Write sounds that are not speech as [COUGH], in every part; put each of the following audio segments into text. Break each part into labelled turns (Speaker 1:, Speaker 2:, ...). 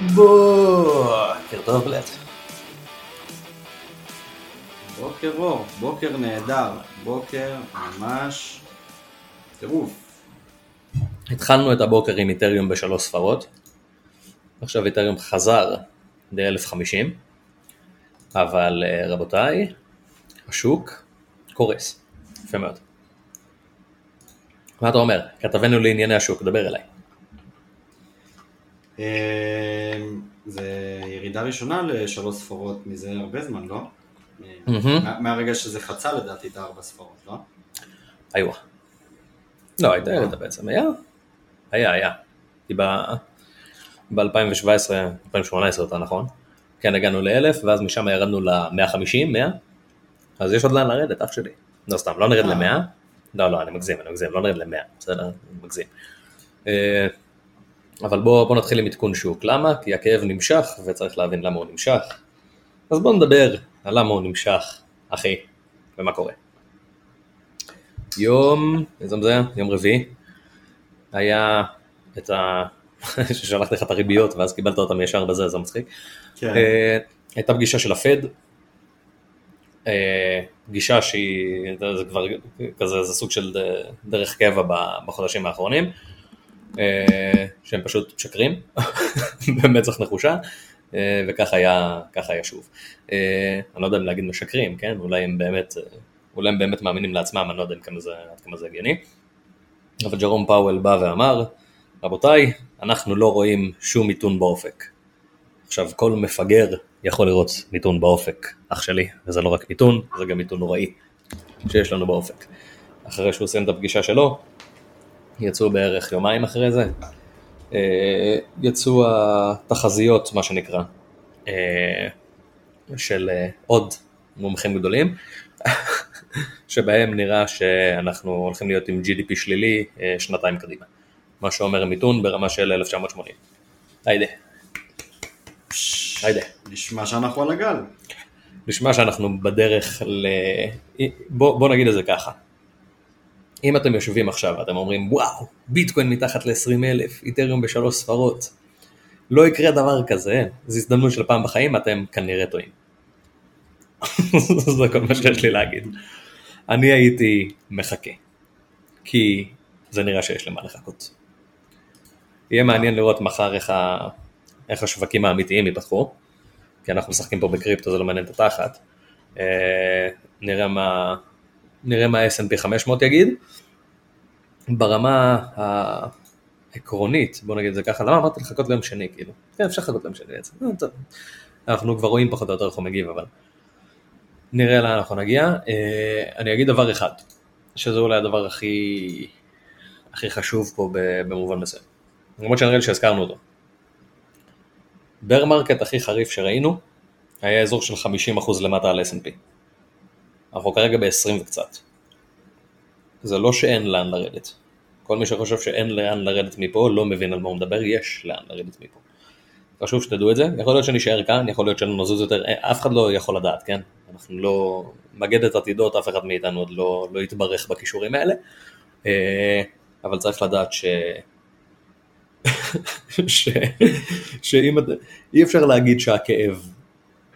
Speaker 1: בוקר טוב בלט.
Speaker 2: בוקר אור, בוקר נהדר, בוקר ממש טירוף.
Speaker 1: התחלנו את הבוקר עם איתריום בשלוש ספרות, עכשיו איתריום חזר ל-1050, אבל אה, רבותיי, השוק קורס, יפה מאוד. מה אתה אומר? כתבנו לענייני השוק, דבר אליי.
Speaker 2: אה, זה ירידה ראשונה לשלוש ספרות מזה הרבה זמן, לא? מהרגע שזה חצה לדעתי את הארבע ספרות, לא?
Speaker 1: היו. לא, הייתה ירידה בעצם, היה? היה, היה. כי ב-2017, 2018 יותר נכון, כן הגענו ל-1000 ואז משם ירדנו ל-150, 100, אז יש עוד לאן לרדת, אח שלי. לא סתם, לא נרד
Speaker 2: אה.
Speaker 1: ל-100, לא, לא, אני מגזים, אני מגזים, לא נרד ל-100, בסדר, אני מגזים. אבל בואו בוא נתחיל עם עדכון שוק, למה? כי הכאב נמשך וצריך להבין למה הוא נמשך. אז בואו נדבר על למה הוא נמשך, אחי, ומה קורה. יום, איזה זה היה? יום רביעי. היה את ה... [LAUGHS] ששלחתי לך את הריביות ואז קיבלת אותם ישר בזה, זה מצחיק.
Speaker 2: כן.
Speaker 1: אה, הייתה פגישה של הפד, אה, פגישה שהיא, זה כבר כזה, זה סוג של דרך קבע בחודשים האחרונים, שהם פשוט משקרים, [LAUGHS] במצח נחושה, אה, וככה היה, היה שוב. אה, אני לא יודע אם להגיד משקרים, כן? אולי הם באמת, אה, אולי הם באמת מאמינים לעצמם, אני לא יודע אם כמה עד כמה זה הגיוני. אבל ג'רום פאוול בא ואמר, רבותיי, אנחנו לא רואים שום מיתון באופק. עכשיו, כל מפגר יכול לראות מיתון באופק, אח שלי, וזה לא רק מיתון, זה גם מיתון נוראי שיש לנו באופק. אחרי שהוא סיים את הפגישה שלו, יצאו בערך יומיים אחרי זה, אה, יצאו התחזיות, מה שנקרא, אה, של אה, עוד מומחים גדולים, [LAUGHS] שבהם נראה שאנחנו הולכים להיות עם GDP שלילי שנתיים קדימה. מה שאומר מיתון ברמה של 1980. היידה. היידה.
Speaker 2: נשמע שאנחנו על הגל.
Speaker 1: נשמע שאנחנו בדרך ל... בוא, בוא נגיד את זה ככה. אם אתם יושבים עכשיו ואתם אומרים וואו, ביטקוין מתחת ל-20 אלף, איתריום בשלוש ספרות, לא יקרה דבר כזה, זו הזדמנות של פעם בחיים, אתם כנראה טועים. [LAUGHS] זה כל מה שיש לי להגיד. אני הייתי מחכה, כי זה נראה שיש למה לחכות. יהיה מעניין לראות מחר איך, ה... איך השווקים האמיתיים ייפתחו, כי אנחנו משחקים פה בקריפטו, זה לא מעניין את התחת. אה, נראה מה, נראה מה S&P 500 יגיד. ברמה העקרונית, בוא נגיד את זה ככה, למה אמרתי לחכות ליום שני, כאילו? כן, אפשר לחכות ליום שני בעצם. אה. אנחנו כבר רואים פחות או יותר איך הוא מגיב, אבל נראה לאן אנחנו נגיע. אה, אני אגיד דבר אחד, שזה אולי הדבר הכי, הכי חשוב פה במובן מסוים. למרות שנראה לי שהזכרנו אותו. bear market הכי חריף שראינו היה אזור של 50% למטה על S&P. אנחנו כרגע ב-20 וקצת. זה לא שאין לאן לרדת. כל מי שחושב שאין לאן לרדת מפה לא מבין על מה הוא מדבר, יש לאן לרדת מפה. חשוב שתדעו את זה, יכול להיות שנשאר כאן, יכול להיות שלא נזוז יותר, אה, אף אחד לא יכול לדעת, כן? אנחנו לא... מגדת עתידות, אף אחד מאיתנו עוד לא, לא יתברך בכישורים האלה, אה, אבל צריך לדעת ש... [LAUGHS] ש... שאם... אי אפשר להגיד שהכאב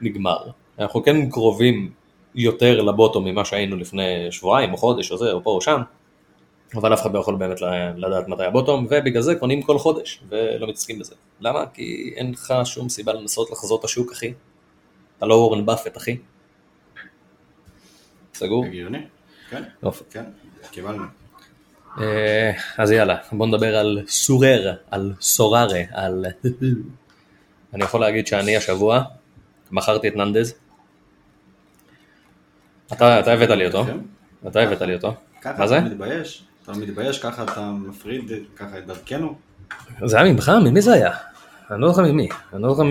Speaker 1: נגמר. אנחנו כן קרובים יותר לבוטום ממה שהיינו לפני שבועיים או חודש או זה או פה או שם, אבל אף אחד לא יכול באמת לדעת מתי הבוטום, ובגלל זה קונים כל חודש ולא מתעסקים בזה. למה? כי אין לך שום סיבה לנסות לחזות את השוק, אחי. אתה לא וורן באפט, אחי. סגור?
Speaker 2: הגיוני. כן,
Speaker 1: יופי.
Speaker 2: כן, קיבלנו.
Speaker 1: אה, אז יאללה, בוא נדבר על סורר, על סוררה, על... [LAUGHS] אני יכול להגיד שאני השבוע מכרתי את ננדז. אתה אתה הבאת לי אותו,
Speaker 2: כן.
Speaker 1: אתה הבאת לי אותו. מה זה?
Speaker 2: אתה מתבייש? אתה מתבייש ככה אתה מפריד ככה את דרכנו?
Speaker 1: זה היה ממך? ממי זה היה? אני לא זוכר ממי, אני לא זוכר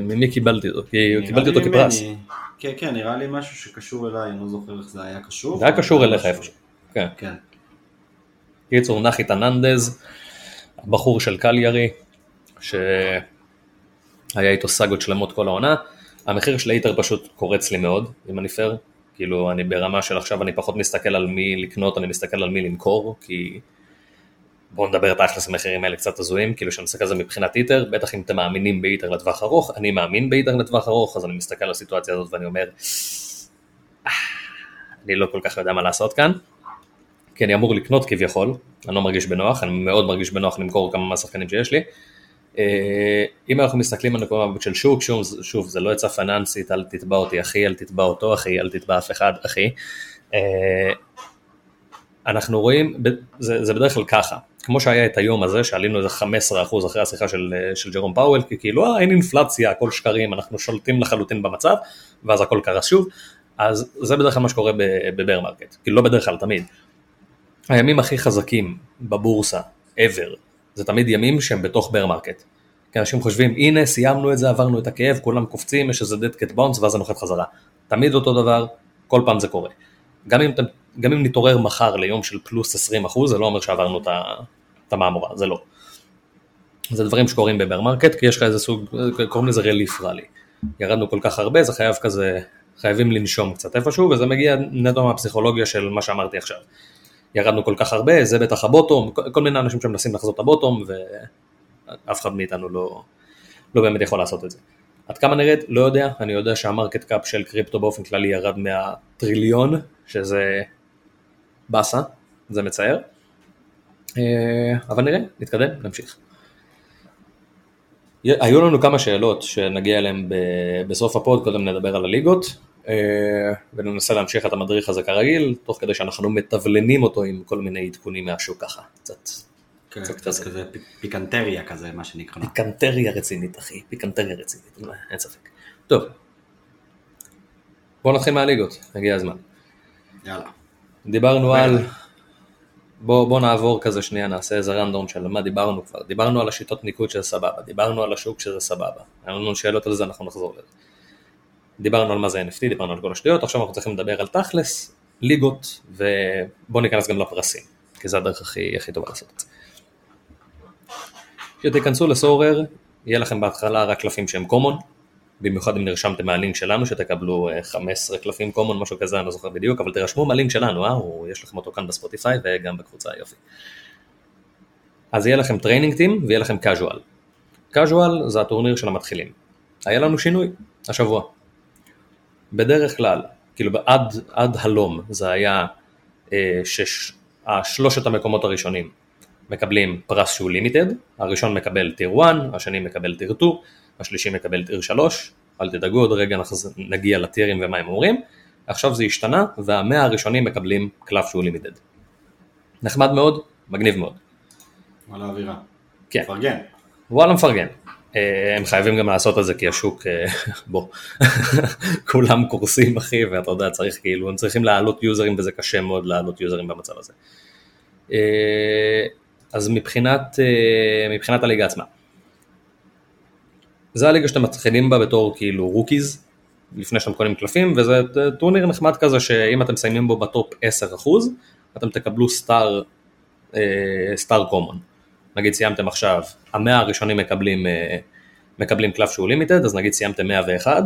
Speaker 1: ממי קיבלתי אותו, כי קיבלתי אותו כפרס.
Speaker 2: כן, כן, נראה לי משהו שקשור אליי, אני לא זוכר איך זה היה קשור.
Speaker 1: זה היה קשור אליך. איפשהו. כן.
Speaker 2: כן.
Speaker 1: קיצור, נחי טננדז, הבחור של קליירי, שהיה איתו סאגות שלמות כל העונה. המחיר של היטר פשוט קורץ לי מאוד, אם אני פייר. כאילו, אני ברמה של עכשיו אני פחות מסתכל על מי לקנות, אני מסתכל על מי למכור, כי בואו נדבר תכלס המחירים האלה קצת הזויים, כאילו שאני מסתכל על זה מבחינת איתר, בטח אם אתם מאמינים באיתר לטווח ארוך, אני מאמין באיתר לטווח ארוך, אז אני מסתכל על הסיטואציה הזאת ואני אומר, "אה, אני לא כל כך יודע מה לעשות כאן, כי אני אמור לקנות כביכול, אני לא מרגיש בנוח, אני מאוד מרגיש בנוח למכור כמה מהשחקנים שיש לי. אה, אם אנחנו מסתכלים על נקודה של שוק, שוב, שוב, זה לא עצה פיננסית, אל תתבע אותי אחי, אל תתבע אותו אחי, אל תתבע אף אחד אחי. אה, אנחנו רואים, זה, זה בדרך כלל ככה, כמו שהיה את היום הזה, שעלינו איזה 15% אחרי השיחה של, של ג'רום פאוול, כי כאילו, אה, אין אינפלציה, הכל שקרים, אנחנו שולטים לחלוטין במצב, ואז הכל קרס שוב, אז זה בדרך כלל מה שקורה ב bear market, כאילו לא בדרך כלל, תמיד. הימים הכי חזקים בבורסה, ever, זה תמיד ימים שהם בתוך bear market. כי אנשים חושבים, הנה, סיימנו את זה, עברנו את הכאב, כולם קופצים, יש איזה dead cat bounce, ואז זה נוחת חזרה. תמיד אותו דבר, כל פעם זה קורה. גם אם, גם אם נתעורר מחר ליום של פלוס 20 אחוז, זה לא אומר שעברנו את המהמורה, זה לא. זה דברים שקורים ב bear market, כי יש לך איזה סוג, קוראים לזה relief rally. ירדנו כל כך הרבה, זה חייב כזה, חייבים לנשום קצת איפשהו, וזה מגיע נטו מהפסיכולוגיה של מה שאמרתי עכשיו. ירדנו כל כך הרבה, זה בטח ה bottom, כל, כל מיני אנשים שמנסים לחזות את ה bottom, ואף אחד מאיתנו לא, לא באמת יכול לעשות את זה. עד כמה נרד? לא יודע, אני יודע שה market cap של קריפטו באופן כללי ירד מהטריליון, שזה באסה, זה מצער. אה, אבל נראה, נתקדם, נמשיך. היו לנו כמה שאלות שנגיע אליהן בסוף ה pod, קודם נדבר על הליגות, וננסה להמשיך את המדריך הזה כרגיל, תוך כדי שאנחנו מתבלנים אותו עם כל מיני עדכונים מהשוק ככה, קצת
Speaker 2: כן,
Speaker 1: קצת כזה.
Speaker 2: כזה פי- פיקנטריה כזה, מה שנקרא.
Speaker 1: פיקנטריה רצינית אחי, פיקנטריה רצינית, אין ספק. טוב, בואו נתחיל מהליגות, הגיע הזמן.
Speaker 2: יאללה.
Speaker 1: דיברנו על... בוא, בוא נעבור כזה שנייה, נעשה איזה רנדום של מה דיברנו כבר. דיברנו על השיטות ניקוד שזה סבבה, דיברנו על השוק שזה סבבה. היה לנו שאלות על זה, אנחנו נחזור לזה. דיברנו על מה זה NFT, דיברנו על כל השטויות, עכשיו אנחנו צריכים לדבר על תכלס, ליגות, ובוא ניכנס גם לפרסים, כי זה הדרך הכי, הכי טובה לעשות את זה. כשתיכנסו ל Sorare, יהיה לכם בהתחלה רק קלפים שהם common, במיוחד אם נרשמתם מהלינק שלנו, שתקבלו אה, 15 קלפים common, משהו כזה, אני לא זוכר בדיוק, אבל תירשמו מהלינק שלנו, אה? הוא, יש לכם אותו כאן בספוטיפיי וגם בקבוצה, יופי. אז יהיה לכם training team ויהיה לכם casual. casual זה הטורניר של המתחילים. היה לנו שינוי השבוע. בדרך כלל, כאילו עד, עד הלום זה היה אה, ששלושת המקומות הראשונים מקבלים פרס שהוא לימיטד, הראשון מקבל טיר 1, השני מקבל טיר 2, השלישי מקבל טיר 3, אל תדאגו עוד רגע נגיע לטירים ומה הם אומרים, עכשיו זה השתנה והמאה הראשונים מקבלים קלף שהוא לימיטד. נחמד מאוד, מגניב מאוד.
Speaker 2: וואלה אווירה.
Speaker 1: כן.
Speaker 2: פרגן.
Speaker 1: וואלה מפרגן. אה, הם חייבים גם לעשות את זה כי השוק, אה, בוא, [LAUGHS] כולם קורסים אחי ואתה יודע צריך כאילו, הם צריכים להעלות יוזרים וזה קשה מאוד להעלות יוזרים במצב הזה. אה, אז מבחינת, מבחינת הליגה עצמה. זה הליגה שאתם מתחילים בה בתור כאילו rookies, לפני שאתם קונים קלפים, וזה טורניר נחמד כזה שאם אתם מסיימים בו ב top 10% אתם תקבלו star, star common. נגיד סיימתם עכשיו, המאה הראשונים מקבלים, מקבלים קלף שהוא limited, אז נגיד סיימתם 101,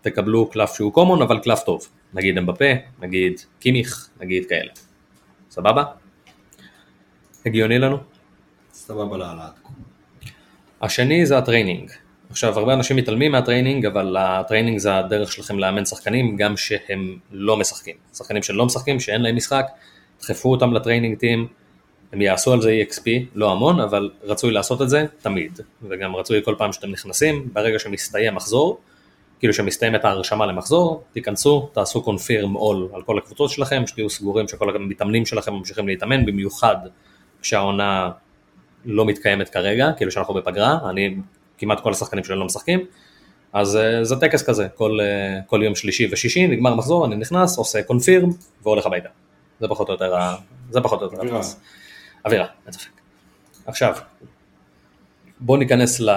Speaker 1: תקבלו קלף שהוא common אבל קלף טוב, נגיד אמבפה, נגיד קימיך, נגיד כאלה. סבבה? הגיוני לנו?
Speaker 2: סבבה להעלאת.
Speaker 1: השני זה ה training. עכשיו, הרבה אנשים מתעלמים מה training, אבל ה training זה הדרך שלכם לאמן שחקנים, גם שהם לא משחקים. שחקנים שלא משחקים, שאין להם משחק, דחפו אותם ל training team, הם יעשו על זה EXP, לא המון, אבל רצוי לעשות את זה תמיד. וגם רצוי כל פעם שאתם נכנסים, ברגע שמסתיים מחזור, כאילו שמסתיימת ההרשמה למחזור, תיכנסו, תעשו confirm all על כל הקבוצות שלכם, שתהיו סגורים שכל המתאמנים שלכם ממשיכים להתאמן, במיוחד כשהעונה לא מתקיימת כרגע, כאילו שאנחנו בפגרה, אני, כמעט כל השחקנים שלי לא משחקים, אז אה, זה טקס כזה, כל, אה, כל יום שלישי ושישי, נגמר מחזור, אני נכנס, עושה confirm והולך הביתה. זה פחות או יותר, זה פחות או יותר
Speaker 2: אווירה,
Speaker 1: אין ספק. עכשיו, בוא ניכנס, ל...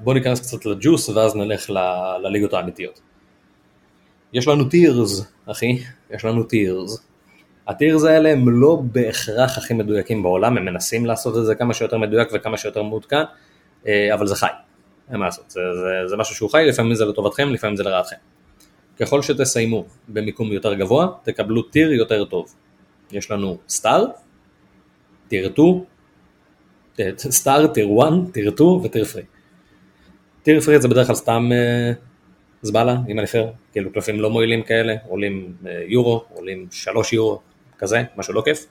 Speaker 1: בוא ניכנס קצת לג'וס ואז נלך ל... לליגות האמיתיות. יש לנו טירס, אחי, יש לנו טירס. הטירס האלה הם לא בהכרח הכי מדויקים בעולם, הם מנסים לעשות את זה כמה שיותר מדויק וכמה שיותר מעודכן, אה, אבל זה חי, אין מה לעשות, זה, זה, זה משהו שהוא חי, לפעמים זה לטובתכם, לפעמים זה לרעתכם. ככל שתסיימו במיקום יותר גבוה, תקבלו tier יותר טוב. יש לנו star, tier 2, star, tier 1, tier 2 ו tier 3. tier 3 זה בדרך כלל סתם אה, זבלה, אם אני פייר, כאילו קלפים לא מועילים כאלה, עולים אה, יורו, עולים 3 יורו, כזה, משהו לא כיף.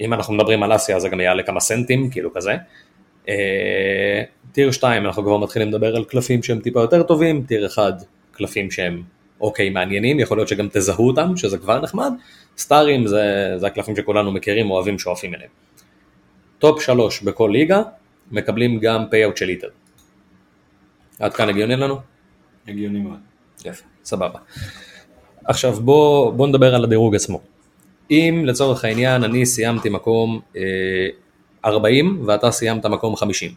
Speaker 1: אם אנחנו מדברים על אסיה זה גם יעלה כמה סנטים, כאילו כזה. אה, tier 2 אנחנו כבר מתחילים לדבר על קלפים שהם טיפה יותר טובים, tier 1 קלפים שהם אוקיי מעניינים, יכול להיות שגם תזהו אותם, שזה כבר נחמד, סטארים זה, זה הקלפים שכולנו מכירים, אוהבים, שואפים אליהם. top 3 בכל ליגה מקבלים גם payout של Ether. עד כאן הגיוני לנו?
Speaker 2: הגיוני מאוד.
Speaker 1: יפה, סבבה. עכשיו בוא, בוא נדבר על הדירוג עצמו. אם לצורך העניין אני סיימתי מקום אה, 40 ואתה סיימת מקום 50.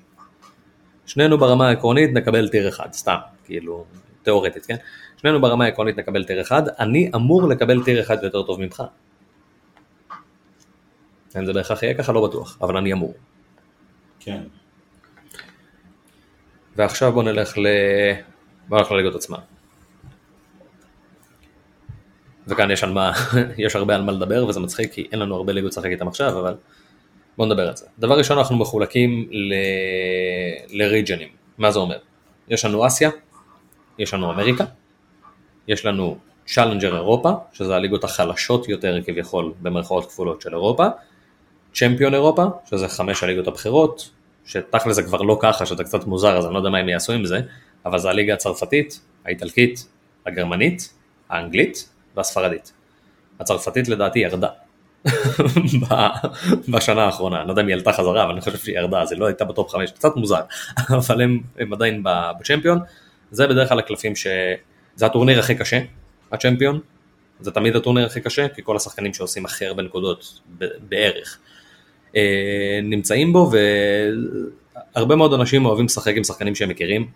Speaker 1: שנינו ברמה העקרונית נקבל טיר אחד, סתם, כאילו, תיאורטית, כן? שנינו ברמה העקרונית נקבל טיר אחד, אני אמור לקבל טיר אחד יותר טוב ממך. אם זה בהכרח יהיה ככה, לא בטוח, אבל אני אמור.
Speaker 2: כן.
Speaker 1: ועכשיו בוא נלך ל... בוא נלך לליגות עצמן. וכאן יש, על מה, [LAUGHS] יש הרבה על מה לדבר וזה מצחיק כי אין לנו הרבה ליגות לשחק איתם עכשיו, אבל בוא נדבר על זה. דבר ראשון אנחנו מחולקים ל... לריג'נים, מה זה אומר? יש לנו אסיה, יש לנו אמריקה, יש לנו challenger אירופה, שזה הליגות החלשות יותר כביכול במרכאות כפולות של אירופה, champion אירופה, שזה חמש הליגות הבכירות, שתכל'ס זה כבר לא ככה, שזה קצת מוזר, אז אני לא יודע מה הם יעשו עם זה, אבל זה הליגה הצרפתית, האיטלקית, הגרמנית, האנגלית והספרדית. הצרפתית לדעתי ירדה. [LAUGHS] בשנה האחרונה, אני לא יודע אם היא עלתה חזרה, אבל אני חושב שהיא ירדה, אז היא לא הייתה בטופ 5, קצת מוזר, [LAUGHS] אבל הם, הם עדיין בצ'מפיון, זה בדרך כלל הקלפים ש... זה הטורניר הכי קשה, הצ'מפיון, זה תמיד הטורניר הכי קשה, כי כל השחקנים שעושים הכי הרבה נקודות בערך אה, נמצאים בו, והרבה מאוד אנשים אוהבים לשחק עם שחקנים שהם מכירים,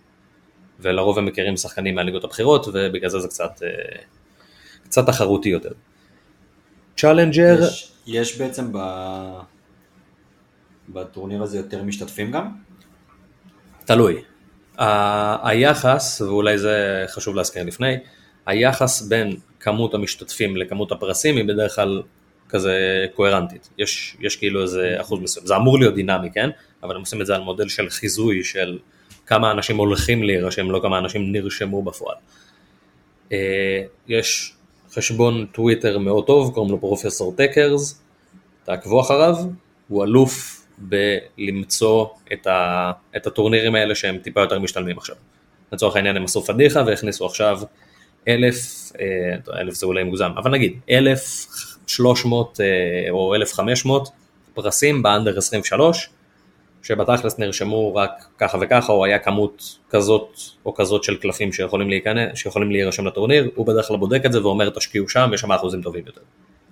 Speaker 1: ולרוב הם מכירים שחקנים מהליגות הבכירות, ובגלל זה זה קצת, אה, קצת תחרותי יותר. challenger...
Speaker 2: יש, יש בעצם ב... בטורניר הזה יותר משתתפים גם?
Speaker 1: תלוי. היחס, ואולי זה חשוב להזכיר לפני, היחס בין כמות המשתתפים לכמות הפרסים היא בדרך כלל כזה קוהרנטית. יש, יש כאילו איזה אחוז מסוים. זה אמור להיות דינמי, כן? אבל הם עושים את זה על מודל של חיזוי של כמה אנשים הולכים להירשם, לא כמה אנשים נרשמו בפועל. אה, יש חשבון טוויטר מאוד טוב, קוראים לו פרופסור טקרס, תעקבו אחריו, הוא אלוף בלמצוא את, ה, את הטורנירים האלה שהם טיפה יותר משתלמים עכשיו. לצורך העניין הם עשו פדיחה והכניסו עכשיו אלף, אה, אלף זה אולי מוגזם, אבל נגיד אלף שלוש מאות אה, או אלף חמש מאות פרסים באנדר 23, שבתכלס נרשמו רק ככה וככה, או היה כמות כזאת או כזאת של קלפים שיכולים, להיכנס, שיכולים להירשם לטורניר, הוא בדרך כלל בודק את זה ואומר תשקיעו שם, יש שם אחוזים טובים יותר.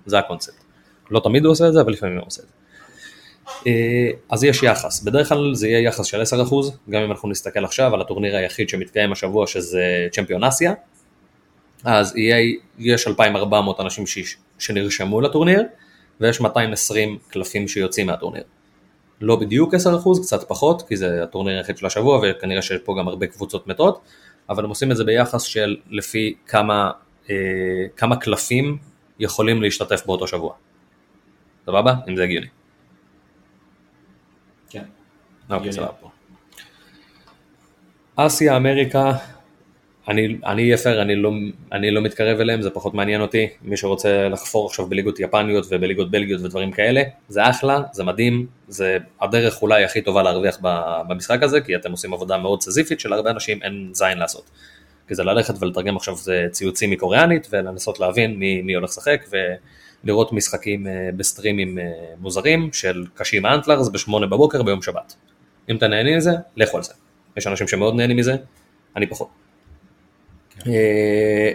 Speaker 1: זה הקונספט. לא תמיד הוא עושה את זה, אבל לפעמים הוא עושה את זה. אה, אז יש יחס, בדרך כלל זה יהיה יחס של 10%, גם אם אנחנו נסתכל עכשיו על הטורניר היחיד שמתקיים השבוע שזה צ'מפיון אסיה, אז יהיה, יש 2,400 אנשים ש, שנרשמו לטורניר, ויש 220 קלפים שיוצאים מהטורניר. לא בדיוק 10%, קצת פחות, כי זה הטורניר היחיד של השבוע, וכנראה שיש פה גם הרבה קבוצות מתות, אבל הם עושים את זה ביחס של לפי כמה, אה, כמה קלפים יכולים להשתתף באותו שבוע. סבבה? אם זה הגיוני. אוקיי, סבבה. אסיה, אמריקה, אני אהיה פייר, אני, לא, אני לא מתקרב אליהם, זה פחות מעניין אותי. מי שרוצה לחפור עכשיו בליגות יפניות ובליגות בלגיות ודברים כאלה, זה אחלה, זה מדהים, זה הדרך אולי הכי טובה להרוויח במשחק הזה, כי אתם עושים עבודה מאוד סזיפית שלהרבה אנשים אין זין לעשות. כי זה ללכת ולתרגם עכשיו ציוצים מקוריאנית ולנסות להבין מי, מי הולך לשחק ולראות משחקים אה, בסטרימים אה, מוזרים של קשים אנטלרס בשמונה בבוקר ביום שבת. אם אתה נהנה מזה, לכו על זה. יש אנשים שמאוד נהנים מזה, אני פחות. אה,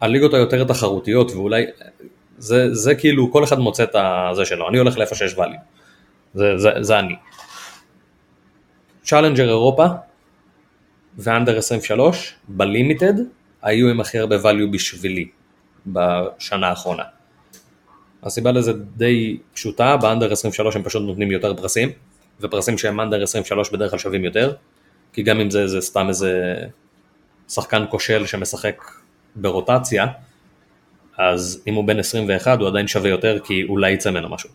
Speaker 1: הליגות היותר תחרותיות ואולי זה, זה כאילו כל אחד מוצא את הזה שלו, אני הולך לאיפה שיש value, זה, זה, זה אני. challenger אירופה ו under 23 ב limited היו עם הכי הרבה value בשבילי בשנה האחרונה. הסיבה לזה די פשוטה, ב under 23 הם פשוט נותנים יותר פרסים, ופרסים שהם אנדר 23 בדרך כלל שווים יותר, כי גם אם זה, זה סתם איזה שחקן כושל שמשחק ברוטציה, אז אם הוא בן 21 הוא עדיין שווה יותר כי אולי יצא ממנו משהו.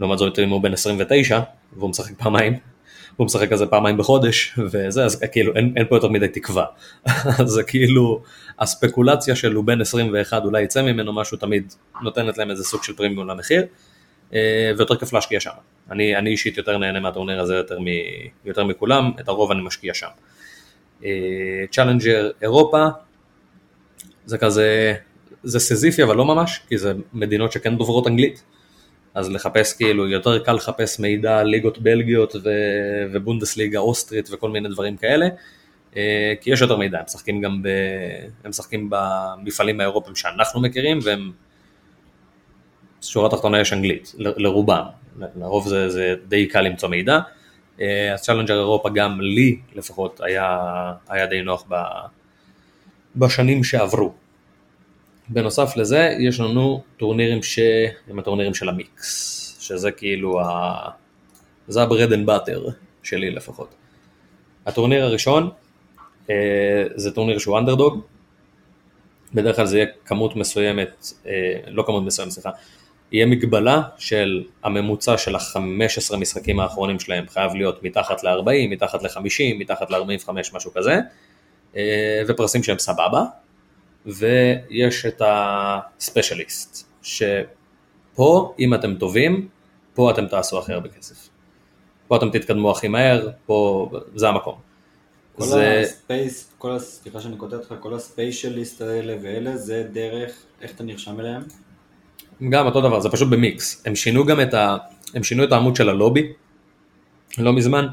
Speaker 1: לעומת זאת אם הוא בן 29 והוא משחק פעמיים, הוא משחק כזה פעמיים בחודש וזה, אז כאילו אין, אין פה יותר מדי תקווה. [LAUGHS] אז זה כאילו, הספקולציה של הוא בן 21 אולי יצא ממנו משהו תמיד נותנת להם איזה סוג של פרימיום למחיר, אה, ויותר כיף להשקיע שם. אני, אני אישית יותר נהנה מהטורניר הזה יותר, מ, יותר מכולם, את הרוב אני משקיע שם. challenger אירופה, זה כזה, זה סיזיפי אבל לא ממש, כי זה מדינות שכן דוברות אנגלית. אז לחפש כאילו, יותר קל לחפש מידע ליגות בלגיות ו... ובונדסליגה אוסטרית וכל מיני דברים כאלה, אה, כי יש יותר מידע, הם משחקים גם ב... הם משחקים במפעלים האירופיים שאנחנו מכירים, והם, שורה תחתונה יש אנגלית, ל... לרובם, לרוב זה, זה די קל למצוא מידע. אה, אז challenger אירופה גם לי לפחות היה, היה די נוח ב... בשנים שעברו. בנוסף לזה יש לנו טורנירים שהם הטורנירים של המיקס, שזה כאילו ה... זה ה bread and butter שלי לפחות. הטורניר הראשון אה, זה טורניר שהוא אנדרדוג, בדרך כלל זה יהיה כמות מסוימת, אה, לא כמות מסוימת, סליחה, יהיה מגבלה של הממוצע של ה-15 משחקים האחרונים שלהם חייב להיות מתחת ל-40, מתחת ל-50, מתחת ל-45, משהו כזה, אה, ופרסים שהם סבבה, ויש את הספיישליסט, שפה אם אתם טובים, פה אתם תעשו הכי הרבה כסף. פה אתם תתקדמו הכי מהר, פה זה המקום.
Speaker 2: כל זה... ה special. סליחה שאני קוטע אותך, כל ה specialist האלה ואלה, זה דרך, איך אתה נרשם אליהם?
Speaker 1: גם אותו דבר, זה פשוט במיקס. הם שינו גם את, ה... הם שינו את העמוד של הלובי, לא מזמן.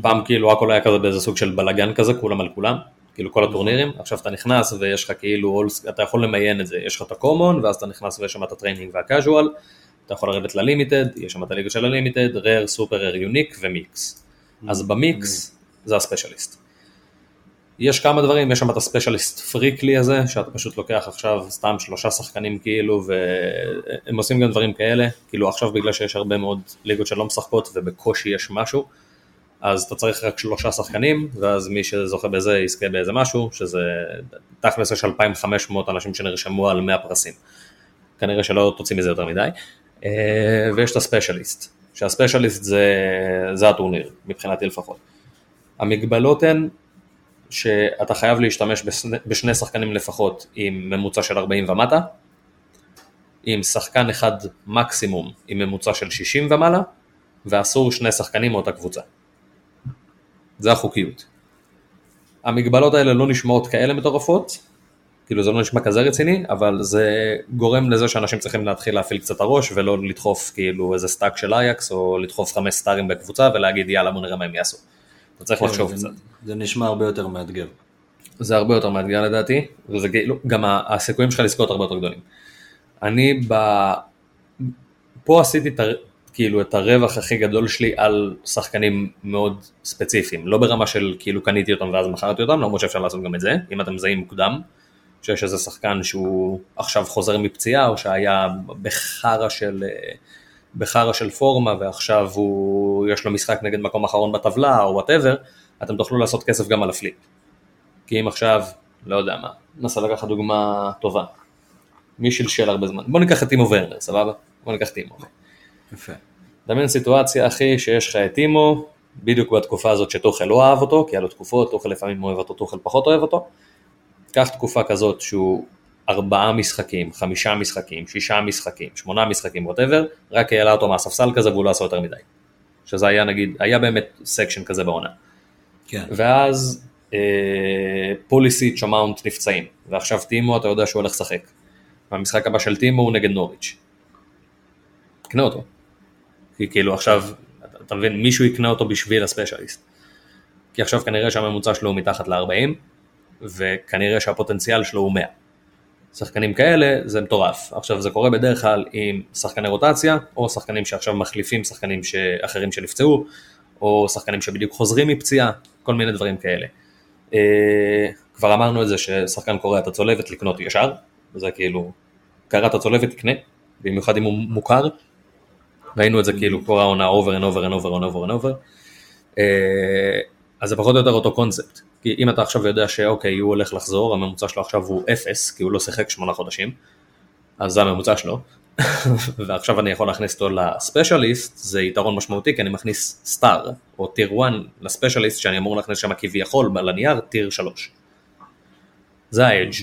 Speaker 1: פעם כאילו הכל היה כזה באיזה סוג של בלאגן כזה, כולם על כולם. כאילו כל הטורנירים, עכשיו אתה נכנס ויש לך כאילו, אתה יכול למיין את זה, יש לך את ה common ואז אתה נכנס ויש שם את ה training וה casual, אתה יכול לרדת ל limited, יש שם את הליגה של ה limited, rare, super rare, unique ו mix. אז במיקס זה הספיישליסט. יש כמה דברים, יש שם את הספיישליסט פריקלי הזה, שאתה פשוט לוקח עכשיו סתם שלושה שחקנים כאילו, והם עושים גם דברים כאלה, כאילו עכשיו בגלל שיש הרבה מאוד ליגות שלא משחקות ובקושי יש משהו, אז אתה צריך רק שלושה שחקנים, ואז מי שזוכה בזה יזכה באיזה משהו, שזה תכלס יש 2,500 אנשים שנרשמו על 100 פרסים. כנראה שלא תוציא מזה יותר מדי. אה, ויש את הספיישליסט, שהספיישליסט זה, זה הטורניר, מבחינתי לפחות. המגבלות הן שאתה חייב להשתמש בשני, בשני שחקנים לפחות עם ממוצע של 40 ומטה, עם שחקן אחד מקסימום עם ממוצע של 60 ומעלה, ואסור שני שחקנים מאותה קבוצה. זה החוקיות. המגבלות האלה לא נשמעות כאלה מטורפות, כאילו זה לא נשמע כזה רציני, אבל זה גורם לזה שאנשים צריכים להתחיל להפעיל קצת הראש ולא לדחוף כאילו איזה stack של אייקס או לדחוף חמש סטארים בקבוצה ולהגיד יאללה בוא נראה מה הם יעשו. אתה צריך כן, לחשוב קצת.
Speaker 2: זה נשמע הרבה יותר מאתגר.
Speaker 1: זה הרבה יותר מאתגר לדעתי, וזה כאילו, גם הסיכויים שלך לזכות הרבה יותר גדולים. אני ב... פה עשיתי את כאילו את הרווח הכי גדול שלי על שחקנים מאוד ספציפיים, לא ברמה של כאילו קניתי אותם ואז מכרתי אותם, למרות שאפשר לעשות גם את זה, אם אתם מזהים מוקדם, שיש איזה שחקן שהוא עכשיו חוזר מפציעה או שהיה בחרא של, בחרא של פורמה ועכשיו הוא, יש לו משחק נגד מקום אחרון בטבלה או whatever, אתם תוכלו לעשות כסף גם על ה flip. כי אם עכשיו, לא יודע מה, ננסה לקחת דוגמה טובה, מי שלשל הרבה זמן, בוא ניקח את טימו ורנר, סבבה? בוא ניקח טימו. יפה. דמיין סיטואציה אחי שיש לך את טימו, בדיוק בתקופה הזאת שטוחל לא אהב אותו, כי היה לו תקופות, טוחל לפעמים אוהב אותו, טוחל פחות אוהב אותו. קח תקופה כזאת שהוא ארבעה משחקים, חמישה משחקים, שישה משחקים, שמונה משחקים, whatever, רק העלה אותו מהספסל כזה והוא לא עשה יותר מדי. שזה היה נגיד, היה באמת section כזה בעונה. כן. ואז פוליסיץ' מאונט נפצעים, ועכשיו טימו אתה יודע שהוא הולך לשחק. והמשחק הבא של טימו הוא נגד נוריץ'. קנה אותו. כי כאילו עכשיו, אתה מבין, מישהו יקנה אותו בשביל ה specialist. כי עכשיו כנראה שהממוצע שלו הוא מתחת ל-40, וכנראה שהפוטנציאל שלו הוא 100. שחקנים כאלה זה מטורף. עכשיו זה קורה בדרך כלל עם שחקני רוטציה, או שחקנים שעכשיו מחליפים שחקנים אחרים שנפצעו, או שחקנים שבדיוק חוזרים מפציעה, כל מיני דברים כאלה. אה, כבר אמרנו את זה ששחקן קורא את הצולבת לקנות ישר, זה כאילו, קרא את הצולבת תקנה, במיוחד אם הוא מוכר, ראינו את זה כאילו כל העונה over and over and over and over and over, אה, אז זה פחות או יותר אותו קונספט, כי אם אתה עכשיו יודע שאוקיי הוא הולך לחזור, הממוצע שלו עכשיו הוא אפס, כי הוא לא שיחק שמונה חודשים, אז זה הממוצע שלו, [LAUGHS] ועכשיו אני יכול להכניס אותו לספיישליסט, זה יתרון משמעותי כי אני מכניס סטאר או טיר 1 לספיישליסט שאני אמור להכניס שם כביכול על הנייר טיר 3. זה האדג'.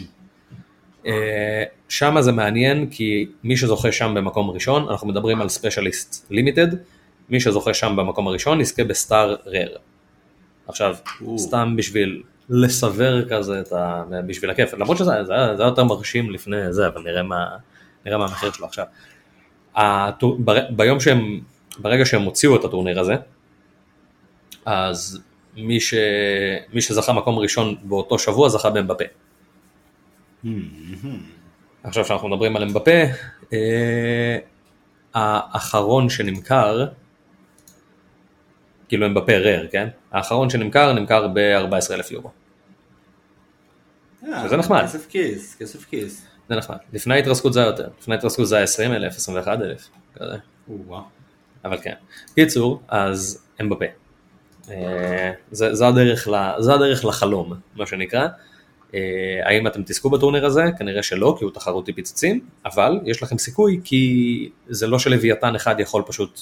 Speaker 1: אה, שם זה מעניין כי מי שזוכה שם במקום ראשון, אנחנו מדברים על specialist limited, מי שזוכה שם במקום הראשון יזכה ב star rare. עכשיו, סתם בשביל לסבר כזה את ה... בשביל הכיף, למרות שזה זה, זה היה יותר מרשים לפני זה, אבל נראה מה, נראה מה המחיר שלו עכשיו. הטור... ביום שהם, ברגע שהם הוציאו את הטורניר הזה, אז מי, ש... מי שזכה מקום ראשון באותו שבוע זכה באמבפה. עכשיו כשאנחנו מדברים על אמבפה, אה, האחרון שנמכר, כאילו אמבפה רר, כן? האחרון שנמכר, נמכר ב-14,000 יורו.
Speaker 2: אה,
Speaker 1: זה נחמד.
Speaker 2: כסף כיס, כסף כיס.
Speaker 1: זה נחמד. לפני ההתרסקות זה היה יותר, לפני ההתרסקות זה היה 20,000, 21,000, כזה. אבל כן. קיצור, אז אמבפה. אה, זה, זה, הדרך ל, זה הדרך לחלום, מה שנקרא. אה, האם אתם תזכו בטורניר הזה? כנראה שלא, כי הוא תחרותי פיצוצים, אבל יש לכם סיכוי כי זה לא שלוויתן אחד יכול פשוט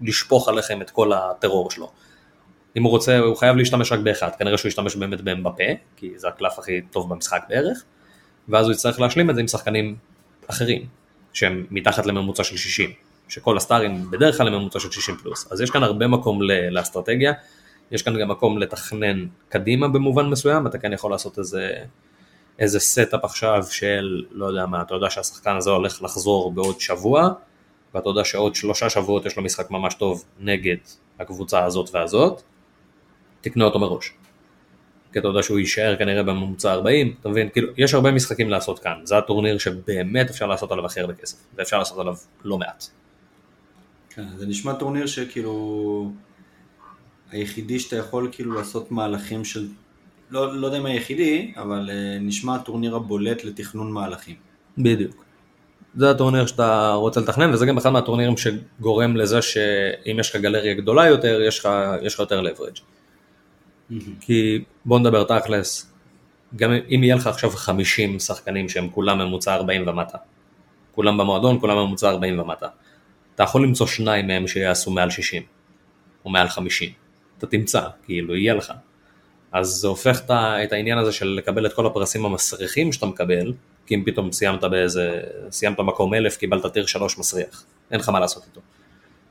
Speaker 1: לשפוך עליכם את כל הטרור שלו. אם הוא רוצה, הוא חייב להשתמש רק באחד, כנראה שהוא ישתמש באמת באמבפה, כי זה הקלף הכי טוב במשחק בערך, ואז הוא יצטרך להשלים את זה עם שחקנים אחרים, שהם מתחת לממוצע של 60, שכל הסטארים בדרך כלל הם ממוצע של 60 פלוס. אז יש כאן הרבה מקום לאסטרטגיה, יש כאן גם מקום לתכנן קדימה במובן מסוים, אתה כן יכול לעשות איזה, איזה setup עכשיו של, לא יודע מה, אתה יודע שהשחקן הזה הולך לחזור בעוד שבוע, ואתה יודע שעוד שלושה שבועות יש לו משחק ממש טוב נגד הקבוצה הזאת והזאת, תקנה אותו מראש. כי אתה יודע שהוא יישאר כנראה בממוצע 40, אתה מבין? כאילו, יש הרבה משחקים לעשות כאן, זה הטורניר שבאמת אפשר לעשות עליו הכי הרבה כסף, ואפשר לעשות עליו לא מעט.
Speaker 2: כן, זה נשמע טורניר שכאילו היחידי שאתה יכול כאילו לעשות מהלכים של, לא, לא יודע אם היחידי, אבל uh, נשמע הטורניר הבולט לתכנון מהלכים.
Speaker 1: בדיוק. זה הטורניר שאתה רוצה לתכנן, וזה גם אחד מהטורנירים שגורם לזה שאם יש לך גלריה גדולה יותר, יש לך, יש לך יותר leverage. כי בוא נדבר תכלס, גם אם יהיה לך עכשיו 50 שחקנים שהם כולם ממוצע 40 ומטה, כולם במועדון, כולם ממוצע 40 ומטה, אתה יכול למצוא שניים מהם שיעשו מעל 60, או מעל 50, אתה תמצא, כאילו יהיה לך. אז זה הופך את העניין הזה של לקבל את כל הפרסים המסריחים שאתה מקבל, כי אם פתאום סיימת באיזה, סיימת מקום אלף, קיבלת טיר שלוש מסריח, אין לך מה לעשות איתו.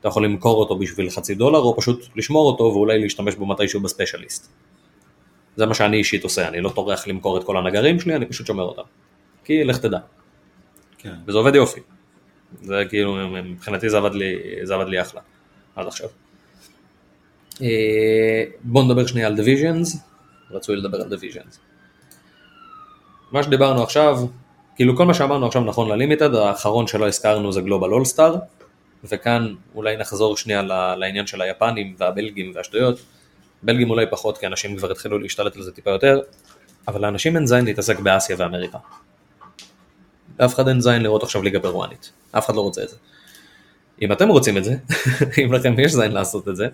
Speaker 1: אתה יכול למכור אותו בשביל חצי דולר, או פשוט לשמור אותו ואולי להשתמש בו מתישהו בספיישליסט. זה מה שאני אישית עושה, אני לא טורח למכור את כל הנגרים שלי, אני פשוט שומר אותם. כי לך תדע.
Speaker 2: כן.
Speaker 1: וזה עובד יופי. זה כאילו, מבחינתי זה עבד לי, זה עבד לי אחלה, עד עכשיו. אה, בואו נדבר שנייה על divisions, רצוי לדבר על divisions. מה שדיברנו עכשיו, כאילו כל מה שאמרנו עכשיו נכון ל limited, האחרון שלא הזכרנו זה global all-star, וכאן אולי נחזור שנייה לעניין של היפנים והבלגים והשטויות. בלגים אולי פחות, כי אנשים כבר התחילו להשתלט על זה טיפה יותר, אבל לאנשים אין זין להתעסק באסיה ואמריקה. לאף אחד אין זין לראות עכשיו ליגה פרואנית, אף אחד לא רוצה את זה. אם אתם רוצים את זה, [LAUGHS] אם לכם יש זין לעשות את זה,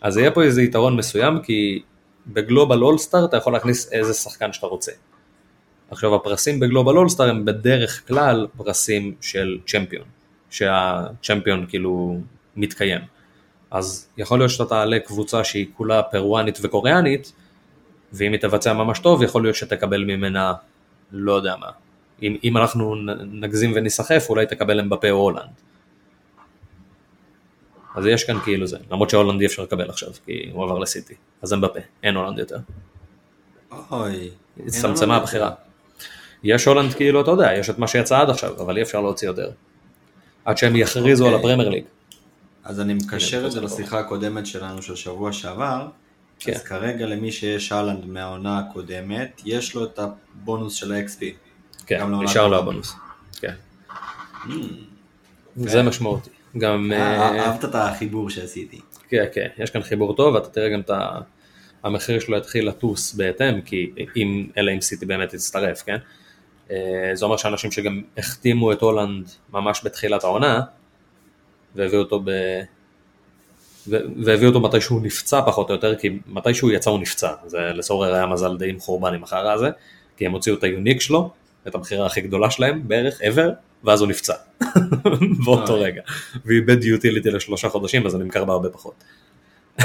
Speaker 1: אז יהיה פה איזה יתרון מסוים, כי בגלובל אולסטאר אתה יכול להכניס איזה שחקן שאתה רוצה. עכשיו הפרסים בגלובל אולסטאר הם בדרך כלל פרסים של צ'מפיון, שהצ'מפיון כאילו מתקיים. אז יכול להיות שאתה תעלה קבוצה שהיא כולה פרואנית וקוריאנית, ואם היא תבצע ממש טוב, יכול להיות שתקבל ממנה, לא יודע מה. אם, אם אנחנו נגזים וניסחף, אולי תקבל אמבפה או הולנד. אז יש כאן כאילו זה, למרות שהולנד אי אפשר לקבל עכשיו, כי הוא עבר לסיטי, אז אמבפה, אין הולנד יותר.
Speaker 2: אוי.
Speaker 1: הצטמצמה הבחירה. יש הולנד כאילו, אתה יודע, יש את מה שיצא עד עכשיו, אבל אי אפשר להוציא יותר. עד שהם יכריזו על
Speaker 2: אוקיי.
Speaker 1: הפרמייר ליג.
Speaker 2: אז אני מקשר
Speaker 1: הנה,
Speaker 2: את זה. לשיחה הקודמת שלנו של שבוע שעבר.
Speaker 1: כן.
Speaker 2: אז כרגע למי שיש אהלנד מהעונה הקודמת, יש לו את הבונוס של ה-XP.
Speaker 1: כן, נשאר לו
Speaker 2: הקודמת.
Speaker 1: הבונוס. כן. זה משמעותי. גם,
Speaker 2: אה,
Speaker 1: אה,
Speaker 2: אהבת את החיבור שעשיתי.
Speaker 1: כן, כן, יש כאן חיבור טוב, ואתה תראה גם את. המחיר שלו יתחיל לטוס בהתאם, כי אם, אלא אם סיטי באמת תצטרף, כן? אה, זה אומר שאנשים שגם החתימו את הולנד ממש בתחילת העונה, והביאו אותו ב... והביאו אותו מתי שהוא נפצע פחות או יותר, כי מתי שהוא יצא הוא נפצע, זה לסורר היה מזל די עם חורבן עם החרא הזה, כי הם הוציאו את היוניק שלו, את המכירה הכי גדולה שלהם בערך, ever, ואז הוא נפצע [LAUGHS] באותו. רגע, ואיבד יוטיליטי לשלושה חודשים, אז הוא נמכר בהרבה פחות. [LAUGHS]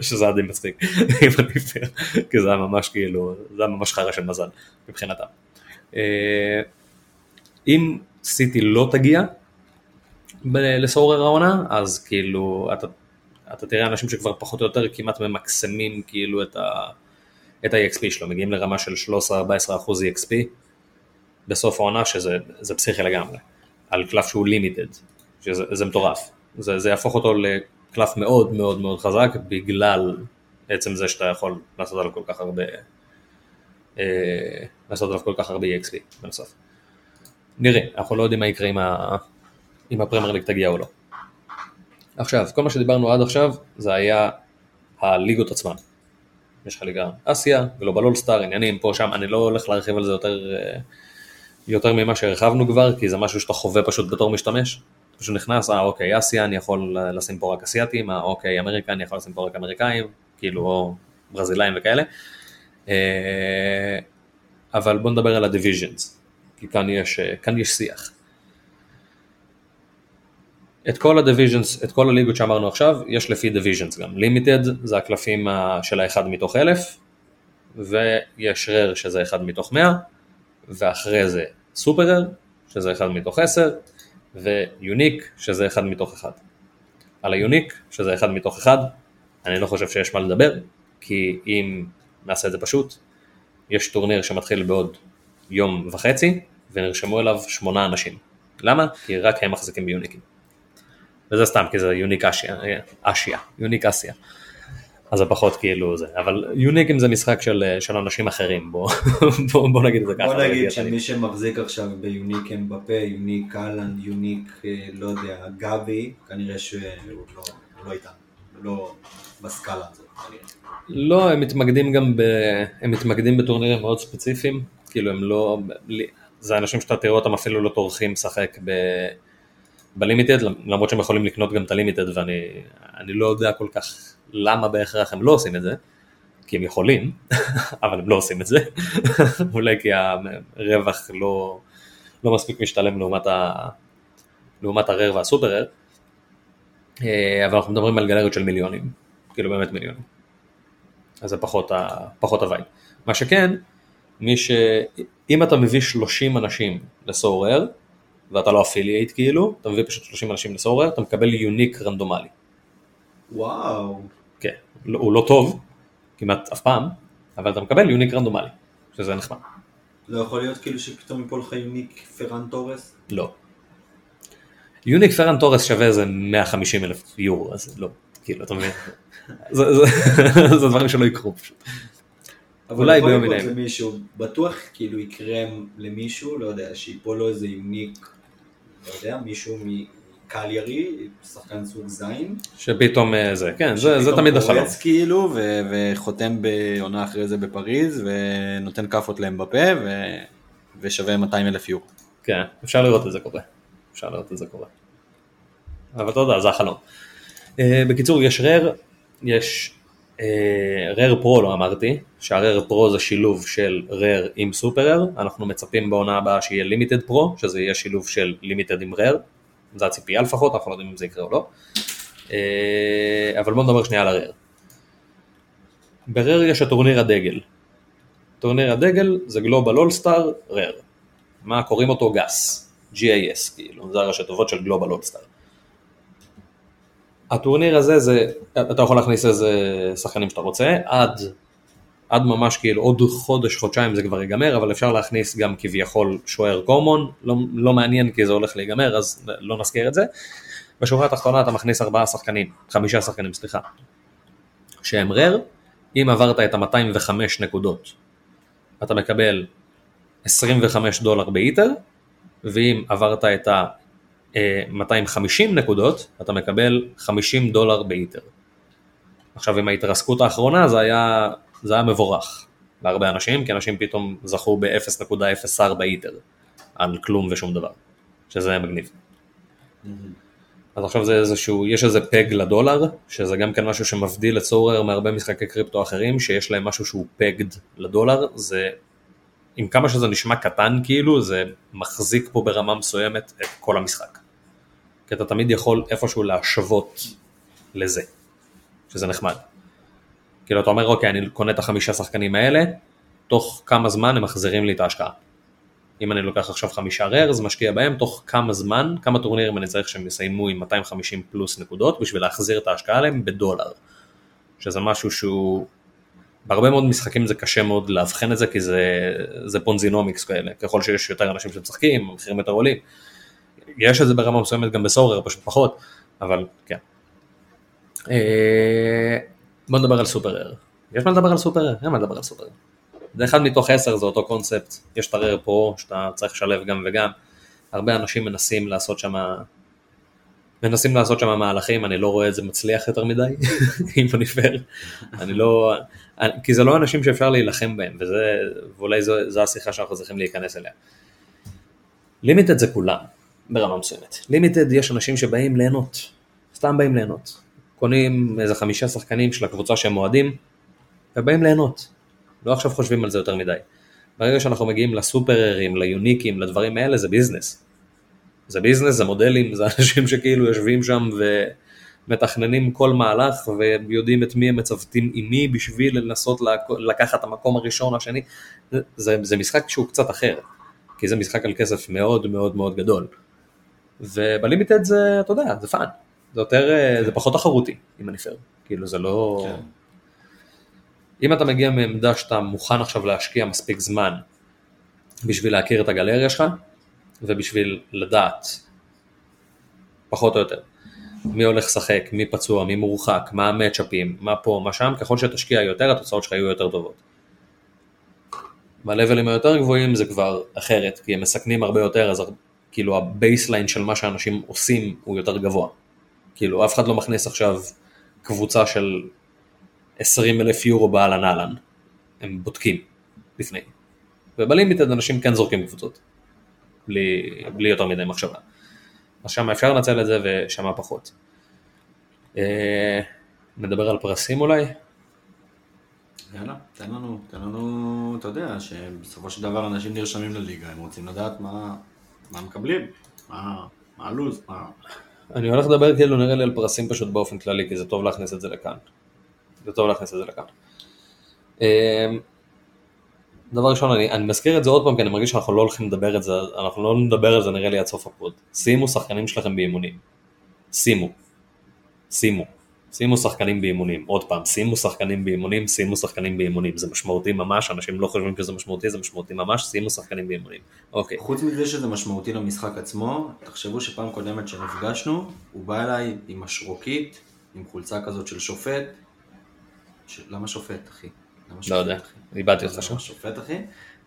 Speaker 1: שזה היה די מצחיק, [LAUGHS] אם אני פייר, כי זה היה ממש כאילו, זה היה ממש חרא של מזל מבחינתם. אה, אם סיטי לא תגיע לסורר העונה, אז כאילו אתה, אתה תראה אנשים שכבר פחות או יותר כמעט ממקסמים כאילו את, ה, את ה-EXP שלו, מגיעים לרמה של 13-14 אחוז EXP בסוף העונה, שזה זה פסיכי לגמרי, על קלף שהוא לימיטד, שזה זה מטורף, זה, זה יהפוך אותו לקלף מאוד מאוד מאוד חזק בגלל עצם זה שאתה יכול לעשות עליו כל כך הרבה, אה, לעשות עליו כל כך הרבה EXP בנוסף. נראה, אנחנו לא יודעים מה יקרה עם, ה... אם הפרמייר ליג תגיע או לא. עכשיו, כל מה שדיברנו עד עכשיו זה היה הליגות עצמן. יש לך ליגה אסיה, גלובל אולסטאר, עניינים פה שם, אני לא הולך להרחיב על זה יותר, אה, יותר ממה שהרחבנו כבר, כי זה משהו שאתה חווה פשוט בתור משתמש. פשוט נכנס, אה אוקיי, אסיה, אני יכול לשים פה רק אסייתים, אה אוקיי, אמריקה, אני יכול לשים פה רק אמריקאים, כאילו, או ברזילאים וכאלה. אה, אבל בוא נדבר על ה divisions, כי כאן יש, אה, כאן יש שיח. את כל ה divisions, את כל הליגות שאמרנו עכשיו, יש לפי divisions גם. limited זה הקלפים ה- של האחד מתוך אלף, ויש rare שזה אחד מתוך מאה, ואחרי זה super rare, שזה אחד מתוך עשר, ו unique, שזה אחד מתוך אחד. על ה unique, שזה אחד מתוך אחד, אני לא חושב שיש מה לדבר, כי אם נעשה את זה פשוט, יש טורניר שמתחיל בעוד יום וחצי, ונרשמו אליו שמונה אנשים. למה? כי רק הם מחזיקים ביוניקים. וזה סתם, כי זה unique Asia, Asia, unique אסיה. אז זה פחות כאילו זה, אבל יוניקים זה משחק של, של אנשים אחרים, בוא, [LAUGHS] בוא, בוא נגיד את זה ככה.
Speaker 2: בוא נגיד. שמי שמחזיק עכשיו ב unique אמבפה, unique הלאנד, unique, אה, לא יודע, גאבי, כנראה שהוא לא, לא איתנו, לא בסקאלה הזאת.
Speaker 1: לא, הם מתמקדים גם ב... הם מתמקדים בטורנירים מאוד ספציפיים, כאילו הם לא... זה אנשים שאתה תראה אותם אפילו לא טורחים לשחק ב... בלימיטד, למרות שהם יכולים לקנות גם את הלימיטד ואני אני לא יודע כל כך למה בהכרח הם לא עושים את זה, כי הם יכולים, [LAUGHS] אבל הם לא עושים את זה, [LAUGHS] אולי כי הרווח לא, לא מספיק משתלם לעומת, ה... לעומת ה rare וה super rare, אה, אבל אנחנו מדברים על גלריות של מיליונים, כאילו באמת מיליונים. אז זה פחות, ה, פחות ה vibe. מה שכן, מי ש... אם אתה מביא 30 אנשים ל Sorare, ואתה לא affiliate כאילו, אתה מביא פשוט 30 אנשים ל Sorare, אתה מקבל unique רנדומלי.
Speaker 2: וואו,
Speaker 1: כן, לא- הוא לא טוב, כמעט אף פעם, אבל אתה מקבל unique רנדומלי, שזה נחמד.
Speaker 2: לא יכול להיות כאילו שפתאום יפול לך יוניק פרן תורס?
Speaker 1: לא. יוניק פרן תורס שווה איזה 150 אלף יורו, אז לא, כאילו, אתה מבין? זה, זה, [LAUGHS] זה דברים שלא יקרו פשוט.
Speaker 2: אבל
Speaker 1: אולי ביום מן
Speaker 2: למישהו, בטוח כאילו יקרה למישהו, לא יודע, שיפול לו איזה יוניק, לא יודע, מישהו מקליירי, שחקן סוג זין,
Speaker 1: שפתאום אה, זה, כן, זה, זה
Speaker 2: שפתאום
Speaker 1: תמיד החלום.
Speaker 2: כאילו, ו- וחותם בעונה אחרי זה בפריז, ונותן כאפות להם בפה, ו- ושווה 200 אלף יורו.
Speaker 1: כן, אפשר לראות את זה קורה. אפשר לראות את זה קורה. אבל אתה יודע, זה החלום. Uh, בקיצור, יש רר, יש רר פרו לא אמרתי, שהרר פרו זה שילוב של רר עם סופר רר, אנחנו מצפים בעונה הבאה שיהיה לימיטד פרו, שזה יהיה שילוב של לימיטד עם רר, זה הציפייה לפחות, אנחנו לא יודעים אם זה יקרה או לא. Uh, אבל בואו נדבר שנייה על הרר. ב rare יש את טורניר הדגל. טורניר הדגל זה global all-star rare. מה קוראים אותו גס, GAS כאילו, זה הראשי תיבות של global all-star. הטורניר הזה זה, אתה יכול להכניס איזה שחקנים שאתה רוצה, עד, עד ממש כאילו עוד חודש, חודשיים זה כבר ייגמר, אבל אפשר להכניס גם כביכול שוער common, לא, לא מעניין כי זה הולך להיגמר, אז לא נזכיר את זה. בשורה התחתונה אתה מכניס ארבעה שחקנים, חמישה שחקנים, סליחה, שהם רר, אם עברת את ה-205 נקודות, אתה מקבל 25 דולר באיטר, ואם עברת את ה-250 נקודות, אתה מקבל 50 דולר באיטר. עכשיו עם ההתרסקות האחרונה זה היה, זה היה מבורך להרבה אנשים, כי אנשים פתאום זכו ב-0.04 איטר על כלום ושום דבר, שזה היה מגניב. אז עכשיו זה איזשהו, יש איזה פג לדולר, שזה גם כן משהו שמבדיל את סורר מהרבה משחקי קריפטו אחרים, שיש להם משהו שהוא פגד לדולר, זה עם כמה שזה נשמע קטן כאילו, זה מחזיק פה ברמה מסוימת את כל המשחק. כי אתה תמיד יכול איפשהו להשוות לזה, שזה נחמד. כאילו אתה אומר, אוקיי, אני קונה את החמישה שחקנים האלה, תוך כמה זמן הם מחזירים לי את ההשקעה. אם אני לוקח עכשיו חמישה rares, משקיע בהם, תוך כמה זמן, כמה טורנירים אני צריך שהם יסיימו עם 250 פלוס נקודות בשביל להחזיר את ההשקעה עליהם בדולר. שזה משהו שהוא, בהרבה מאוד משחקים זה קשה מאוד לאבחן את זה, כי זה, זה ponzinomics כאלה, ככל שיש יותר אנשים שמשחקים, המחירים יותר עולים. יש את זה ברמה מסוימת גם ב Sorare, פשוט פחות, אבל כן. אה, בוא נדבר על super rare. יש מה לדבר על super rare? אין מה לדבר על super rare. זה אחד מתוך עשר, זה אותו קונספט, יש את הרר פה, שאתה צריך לשלב גם וגם. הרבה אנשים מנסים לעשות שם, מנסים לעשות שם מהלכים, אני לא רואה את זה מצליח יותר מדי, [LAUGHS] אם אני פייר. אני לא, כי זה לא אנשים שאפשר להילחם בהם, וזה, ואולי זו, זו השיחה שאנחנו צריכים להיכנס אליה. לימיטד זה כולם, ברמה מסוימת. לימיטד יש אנשים שבאים ליהנות, סתם באים ליהנות. קונים איזה חמישה שחקנים של הקבוצה שהם אוהדים, ובאים ליהנות. לא עכשיו חושבים על זה יותר מדי. ברגע שאנחנו מגיעים לסופררים, ליוניקים, לדברים האלה, זה business. זה business, זה מודלים, זה אנשים שכאילו יושבים שם ומתכננים כל מהלך ויודעים את מי הם מצוותים עם מי בשביל לנסות לקחת את המקום הראשון, השני. זה, זה משחק שהוא קצת אחר, כי זה משחק על כסף מאוד מאוד מאוד גדול. וב limited זה, אתה יודע, זה fun. זה יותר, זה פחות תחרותי, אם אני פייר. כאילו זה לא... כן. אם אתה מגיע מעמדה שאתה מוכן עכשיו להשקיע מספיק זמן בשביל להכיר את הגלריה שלך ובשביל לדעת, פחות או יותר, מי הולך לשחק, מי פצוע, מי מורחק, מה המצ'אפים, מה פה, מה שם, ככל שתשקיע יותר התוצאות שלך יהיו יותר טובות. בלבלים היותר גבוהים זה כבר אחרת, כי הם מסכנים הרבה יותר, אז כאילו ה baseline של מה שאנשים עושים הוא יותר גבוה. כאילו אף אחד לא מכניס עכשיו קבוצה של 20 אלף יורו באהלן אהלן, הם בודקים לפני. וב limited אנשים כן זורקים קבוצות, בלי, בלי יותר מדי מחשבה. אז שם אפשר לנצל את זה ושם פחות. אה, נדבר על פרסים אולי?
Speaker 2: יאללה, תן לנו, תן לנו, אתה יודע, שבסופו של דבר אנשים נרשמים לליגה, הם רוצים לדעת מה, מה מקבלים, מה, הלו"ז.
Speaker 1: אני הולך לדבר כאילו נראה לי על פרסים פשוט באופן כללי, כי זה טוב להכניס את זה לכאן. זה טוב להכניס את זה לכאן. אמ, דבר ראשון, אני, אני מזכיר את זה עוד פעם, כי אני מרגיש שאנחנו לא הולכים לדבר את זה, אנחנו לא נדבר על זה נראה לי עד סוף הפוד. שימו שחקנים שלכם באימונים. שימו. שימו. שימו שחקנים באימונים. עוד פעם, שימו שחקנים באימונים, שימו שחקנים באימונים. זה משמעותי ממש, אנשים לא חושבים שזה משמעותי, זה משמעותי ממש, שימו שחקנים באימונים. אוקיי.
Speaker 2: חוץ מזה שזה משמעותי למשחק עצמו, תחשבו שפעם קודמת שנפגשנו, הוא בא אליי עם משרוקית, עם חולצה כזאת של שופט, ש... למה שופט, אחי?
Speaker 1: למה לא יודע, איבדתי אותך שם.
Speaker 2: שופט, אחי?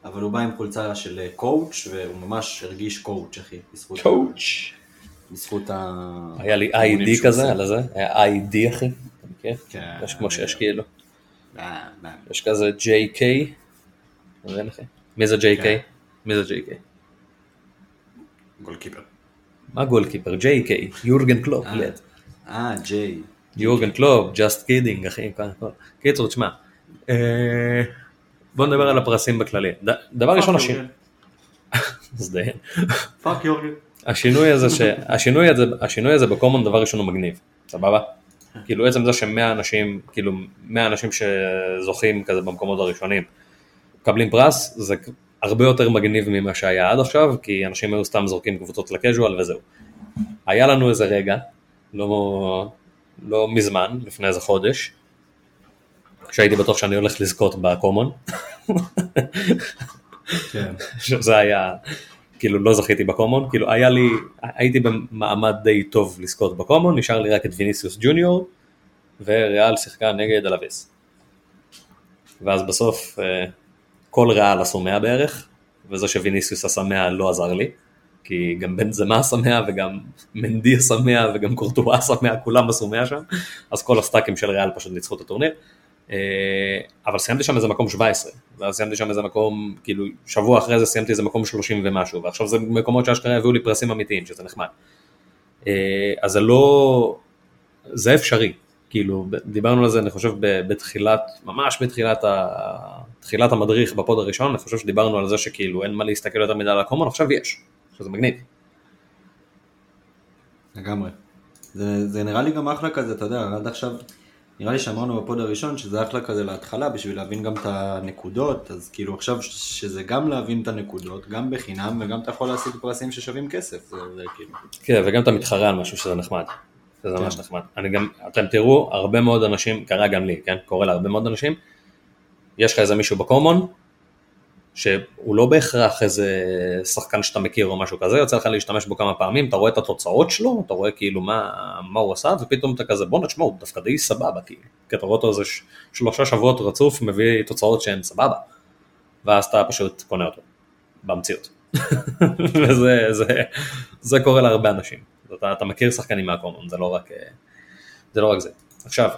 Speaker 2: אבל הוא בא עם חולצה של coach, והוא ממש הרגיש coach, אחי.
Speaker 1: coach.
Speaker 2: בזכות ה...
Speaker 1: היה לי ID כזה, על זה, היה ID, אחי. כן. יש כמו שיש כאילו. יש כזה JK. מי זה JK? כן. מי זה JK?
Speaker 2: goalkeeper.
Speaker 1: מה goalkeeper? JK, יורגן קלופ.
Speaker 2: אה, אה ג'יי.
Speaker 1: יורגן קלופ, just kidding, אחי, קיצור, תשמע, אה, בוא נדבר על הפרסים בכללי. דבר ראשון,
Speaker 2: fuck יורגן. [LAUGHS]
Speaker 1: השינוי הזה, השינוי הזה, השינוי הזה ב common דבר ראשון הוא מגניב, סבבה? כאילו עצם זה שמאה אנשים, כאילו מאה אנשים שזוכים כזה במקומות הראשונים, מקבלים פרס, זה הרבה יותר מגניב ממה שהיה עד עכשיו, כי אנשים היו סתם זורקים קבוצות לקז'ואל וזהו. היה לנו איזה רגע, לא, לא מזמן, לפני איזה חודש, כשהייתי בטוח שאני הולך לזכות בקומון. כן. [LAUGHS] שזה היה, כאילו לא זכיתי בקומון, כאילו היה לי, הייתי במעמד די טוב לזכות ב common, נשאר לי רק את ויניסיוס ג'וניור, וריאל שיחקה נגד אלאבס. ואז בסוף אה, כל ריאל עשו 100 בערך, וזה שוויניסיוס עשה 100 לא עזר לי. כי גם בנזמה עשה 100 וגם מנדי עשה 100 וגם קורטואה עשה 100, כולם עשו 100 שם, אז כל ה stack ים של ריאל פשוט ניצחו את הטורניר. אה, אבל סיימתי שם איזה מקום 17, ואז סיימתי שם איזה מקום, כאילו שבוע אחרי זה סיימתי איזה מקום 30 ומשהו, ועכשיו זה מקומות שאשכרה הביאו לי פרסים אמיתיים, שזה נחמד. אה, אז זה לא, זה אפשרי, כאילו, דיברנו על זה, אני חושב, בתחילת, ממש בתחילת ה... תחילת המדריך בפוד הראשון, אני חושב שדיברנו על זה שכאילו אין מה להסתכל יותר מדי על הקומון, עכשיו יש, שזה מגניב.
Speaker 2: לגמרי. זה, זה נראה לי גם אחלה כזה, אתה יודע, עד עכשיו, נראה לי שאמרנו בפוד הראשון שזה אחלה כזה להתחלה בשביל להבין גם את הנקודות, אז כאילו עכשיו שזה גם להבין את הנקודות, גם בחינם, וגם אתה יכול להשיג פרסים ששווים כסף, זה, זה כאילו.
Speaker 1: כן, וגם אתה מתחרה על משהו שזה נחמד. זה ממש כן. נחמד. אני גם, אתם תראו, הרבה מאוד אנשים, קרה גם לי, כן? קורה להרבה מאוד אנשים, יש לך איזה מישהו בקומון, שהוא לא בהכרח איזה שחקן שאתה מכיר או משהו כזה, יוצא לך להשתמש בו כמה פעמים, אתה רואה את התוצאות שלו, אתה רואה כאילו מה, מה הוא עשה, ופתאום אתה כזה בוא נשמע, הוא דווקא די סבבה כאילו, כי אתה רואה אותו איזה שלושה שבועות רצוף, מביא תוצאות שהן סבבה, ואז אתה פשוט קונה אותו, במציאות. [LAUGHS] וזה זה, זה קורה להרבה אנשים, אתה, אתה מכיר שחקנים מהקומון, זה לא רק זה. לא רק זה. עכשיו,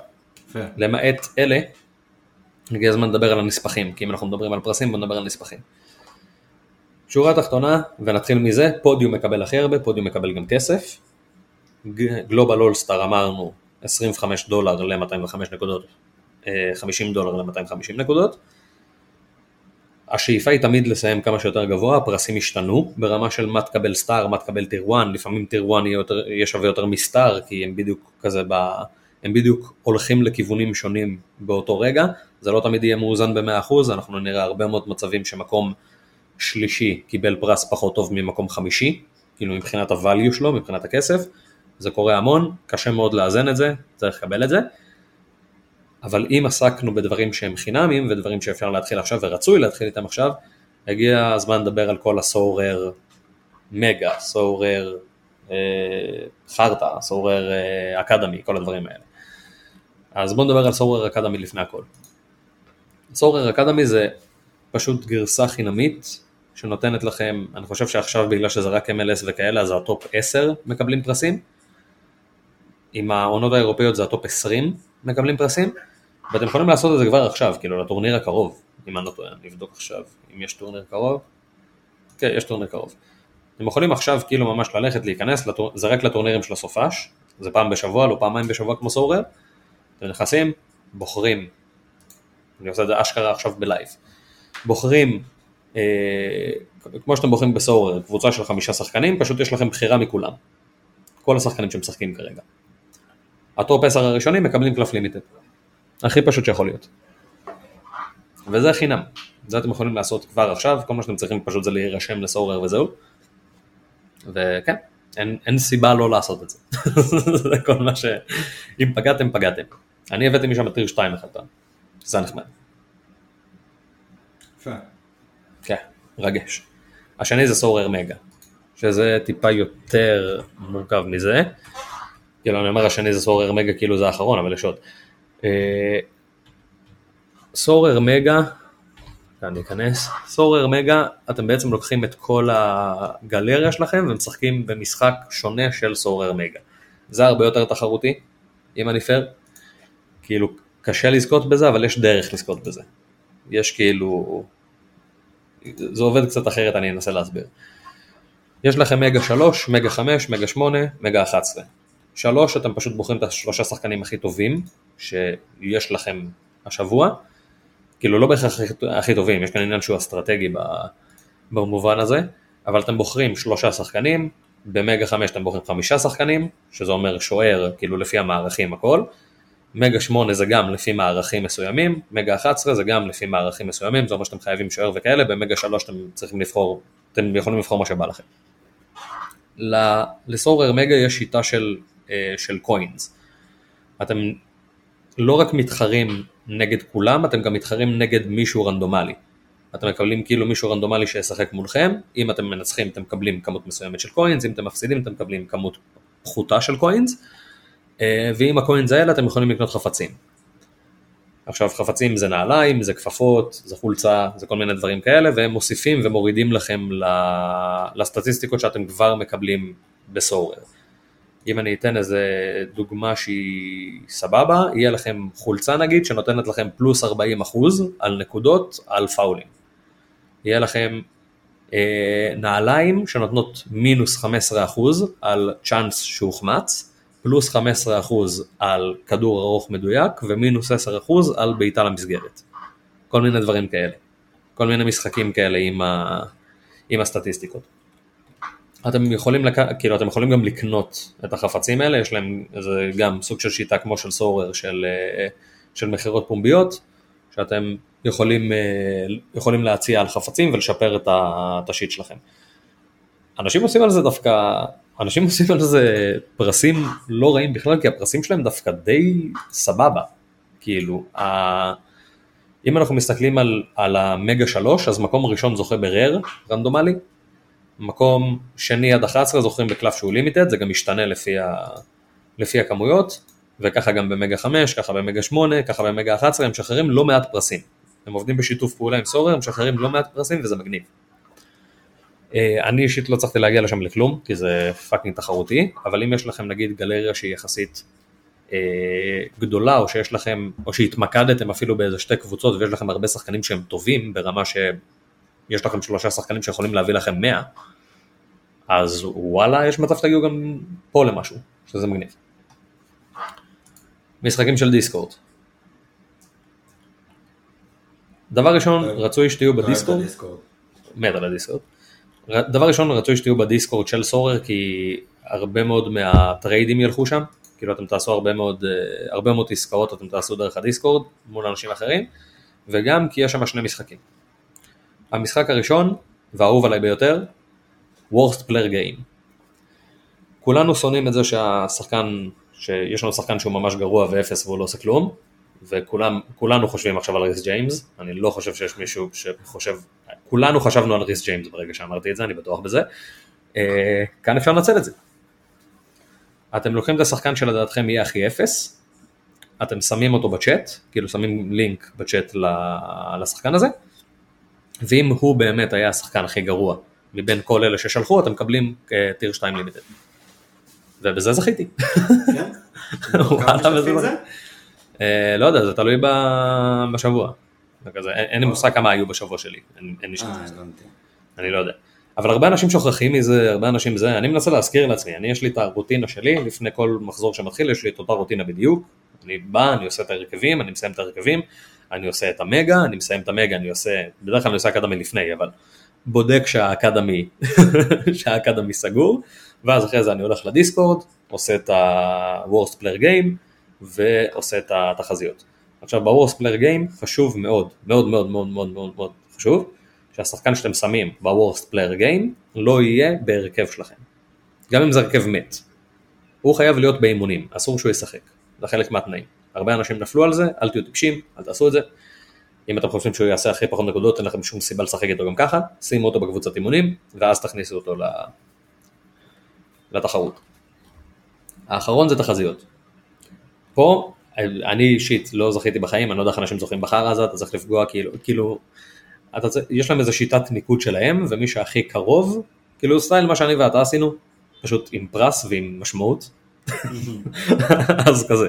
Speaker 1: למעט אלה, הגיע הזמן לדבר על הנספחים, כי אם אנחנו מדברים על פרסים בוא נדבר על נספחים. שורה תחתונה, ונתחיל מזה, פודיום מקבל הכי הרבה, פודיום מקבל גם כסף. גלובל אולסטאר אמרנו 25 דולר ל-205 נקודות, 50 אה, דולר ל-250 נקודות. השאיפה היא תמיד לסיים כמה שיותר גבוה, הפרסים השתנו ברמה של מה תקבל סטאר, מה תקבל טיר 1, לפעמים טיר 1 יהיה שווה יותר מסטאר, כי הם בדיוק כזה ב... הם בדיוק הולכים לכיוונים שונים באותו רגע, זה לא תמיד יהיה מאוזן ב-100%, אנחנו נראה הרבה מאוד מצבים שמקום שלישי קיבל פרס פחות טוב ממקום חמישי, כאילו מבחינת הvalue שלו, מבחינת הכסף, זה קורה המון, קשה מאוד לאזן את זה, צריך לקבל את זה, אבל אם עסקנו בדברים שהם חינמים ודברים שאפשר להתחיל עכשיו ורצוי להתחיל איתם עכשיו, הגיע הזמן לדבר על כל ה Sorare Mega, Sorare אה, Data, Sorare אה, Academy, כל הדברים האלה. אז בואו נדבר על Sorare Academy לפני הכל. Sorare Academy זה פשוט גרסה חינמית שנותנת לכם, אני חושב שעכשיו בגלל שזה רק MLS וכאלה אז ה top 10 מקבלים פרסים, עם העונות האירופאיות זה ה top 20 מקבלים פרסים, ואתם יכולים לעשות את זה כבר עכשיו, כאילו לטורניר הקרוב, אם אני לא טועה, אני אבדוק עכשיו אם יש טורניר קרוב, כן, יש טורניר קרוב. אתם יכולים עכשיו כאילו ממש ללכת, להיכנס, לטור... זה רק לטורנירים של הסופש, זה פעם בשבוע, לא פעמיים בשבוע כמו Sorare, אתם נכנסים, בוחרים, אני עושה את זה אשכרה עכשיו בלייב, בוחרים, אה, כמו שאתם בוחרים ב Sorare, קבוצה של חמישה שחקנים, פשוט יש לכם בחירה מכולם, כל השחקנים שמשחקים כרגע. ה top 10 הראשונים מקבלים קלף limited, הכי פשוט שיכול להיות. וזה חינם, זה אתם יכולים לעשות כבר עכשיו, כל מה שאתם צריכים פשוט זה להירשם ל Sorare וזהו. וכן, אין, אין סיבה לא לעשות את זה. [LAUGHS] זה כל מה ש... אם פגעתם, פגעתם. אני הבאתי משם tier 2 אחד פעם, זה נחמד.
Speaker 2: יפה.
Speaker 1: כן, רגש. השני זה סורר מגה, שזה טיפה יותר מורכב מזה. כאילו אני אומר השני זה סורר מגה כאילו זה האחרון, אבל יש עוד. אה, סורר מגה כאן ניכנס, סורר מגה, אתם בעצם לוקחים את כל הגלריה שלכם ומשחקים במשחק שונה של סורר מגה. זה הרבה יותר תחרותי, אם אני פייר, כאילו קשה לזכות בזה, אבל יש דרך לזכות בזה. יש כאילו, זה עובד קצת אחרת, אני אנסה להסביר. יש לכם מגה 3, מגה 5, מגה 8, מגה 11. 3, אתם פשוט בוחרים את השלושה שחקנים הכי טובים שיש לכם השבוע, כאילו לא בהכרח הכי טובים, יש כאן עניין שהוא אסטרטגי במובן הזה, אבל אתם בוחרים שלושה שחקנים, במגה 5 אתם בוחרים חמישה שחקנים, שזה אומר שוער, כאילו לפי המערכים הכל, מגה 8 זה גם לפי מערכים מסוימים, מגה 11 זה גם לפי מערכים מסוימים, זה אומר שאתם חייבים שוער וכאלה, במגה 3 אתם צריכים לבחור, אתם יכולים לבחור מה שבא לכם. לסורר מגה יש שיטה של, אה, של קוינס. אתם לא רק מתחרים נגד כולם, אתם גם מתחרים נגד מישהו רנדומלי. אתם מקבלים כאילו מישהו רנדומלי שישחק מולכם, אם אתם מנצחים אתם מקבלים כמות מסוימת של קוינס, אם אתם מפסידים אתם מקבלים כמות פחותה של קוינס, ועם הקוינס האלה אתם יכולים לקנות חפצים. עכשיו חפצים זה נעליים, זה כפפות, זה חולצה, זה כל מיני דברים כאלה, והם מוסיפים ומורידים לכם לסטטיסטיקות שאתם כבר מקבלים בסורר. אם אני אתן איזה דוגמה שהיא סבבה, יהיה לכם חולצה נגיד שנותנת לכם פלוס 40 אחוז על נקודות על פאולים. יהיה לכם אה, נעליים שנותנות מינוס 15 אחוז על צ'אנס שהוחמץ, פלוס 15% על כדור ארוך מדויק ומינוס 10% על בעיטה למסגרת. כל מיני דברים כאלה. כל מיני משחקים כאלה עם, ה... עם הסטטיסטיקות. אתם יכולים, לק... כאילו, אתם יכולים גם לקנות את החפצים האלה, יש להם איזה גם סוג של שיטה כמו של סורר של, אה, של מכירות פומביות, שאתם יכולים, אה, יכולים להציע על חפצים ולשפר את השיט שלכם. אנשים עושים על זה דווקא, אנשים עושים על זה פרסים לא רעים בכלל, כי הפרסים שלהם דווקא די סבבה. כאילו, ה... אם אנחנו מסתכלים על, על המגה 3, אז מקום ראשון זוכה ברר, רנדומלי, מקום שני עד 11 זוכרים בקלף שהוא לימיטד, זה גם משתנה לפי, ה, לפי הכמויות, וככה גם במגה 5, ככה במגה 8, ככה במגה 11, הם משחררים לא מעט פרסים. הם עובדים בשיתוף פעולה עם Sorare, הם משחררים לא מעט פרסים וזה מגניב. אה, אני אישית לא צריכתי להגיע לשם לכלום, כי זה fucking תחרותי, אבל אם יש לכם נגיד גלריה שהיא יחסית אה, גדולה, או שיש לכם, או שהתמקדתם אפילו באיזה שתי קבוצות ויש לכם הרבה שחקנים שהם טובים, ברמה שיש לכם שלושה שחקנים שיכולים להביא לכם 100, אז וואלה, יש מצב שתגיעו גם פה למשהו, שזה מגניב. משחקים של דיסקורד. דבר ראשון, רצוי שתהיו בדיסקורד. מת על הדיסקורד. דבר ראשון, רצוי שתהיו בדיסקורד של סורר, כי הרבה מאוד מהטריידים ילכו שם. כאילו אתם תעשו הרבה מאוד, אה, הרבה מאוד עסקאות, אתם תעשו דרך הדיסקורד מול אנשים אחרים, וגם כי יש שם שני משחקים. המשחק הראשון, והאהוב עליי ביותר, Worst Player Game. כולנו שונאים את זה שהשחקן, שיש לנו שחקן שהוא ממש גרוע ואפס והוא לא עושה כלום, וכולנו חושבים עכשיו על ריס ג'יימס, אני לא חושב שיש מישהו שחושב, כולנו חשבנו על ריס ג'יימס ברגע שאמרתי את זה, אני בטוח בזה. אה, כאן אפשר לנצל את זה. אתם לוקחים את השחקן שלדעתכם יהיה הכי אפס, אתם שמים אותו בצ'אט, כאילו שמים לינק בצ'אט לשחקן הזה, ואם הוא באמת היה השחקן הכי גרוע מבין כל אלה ששלחו, אתם מקבלים טיר 2 לימיטד. ובזה זכיתי. כן? [LAUGHS] אה, לא יודע, זה תלוי בשבוע. אין לי מושג כמה היו בשבוע שלי, אין לי שם. אה, אני לא יודע. אבל הרבה אנשים שוכחים מזה, הרבה אנשים זה, אני מנסה להזכיר לעצמי, אני יש לי את הרוטינה שלי, לפני כל מחזור שמתחיל יש לי את אותה רוטינה בדיוק, אני בא, אני עושה את ההרכבים, אני מסיים את ההרכבים, אני עושה את המגה, אני מסיים את המגה, אני עושה, בדרך כלל אני עושה אקדמי לפני, אבל בודק שהאקדמי, [LAUGHS] שהאקדמי סגור, ואז אחרי זה אני הולך לדיסקורד, עושה את ה-Worst Player Game, ועושה את התחזיות. עכשיו ב-Worst Player Game חשוב מאוד, מאוד מאוד מאוד מאוד מאוד מאוד חשוב, שהשחקן שאתם שמים ב-Worst Player Game לא יהיה בהרכב שלכם. גם אם זה הרכב מת. הוא חייב להיות באימונים, אסור שהוא ישחק. זה חלק מהתנאים. הרבה אנשים נפלו על זה, אל תהיו טיפשים, אל תעשו את זה. אם אתם חושבים שהוא יעשה הכי פחות נקודות, אין לכם שום סיבה לשחק איתו גם ככה, שימו אותו בקבוצת אימונים, ואז תכניסו אותו לתחרות. האחרון זה תחזיות. פה, אני אישית לא זכיתי בחיים, אני לא יודע איך אנשים זוכים בחרא הזה, אתה צריך לפגוע כאילו, כאילו אתה, יש להם איזו שיטת ניקוד שלהם, ומי שהכי קרוב, כאילו סטייל מה שאני ואתה עשינו, פשוט עם פרס ועם משמעות, [LAUGHS] אז כזה.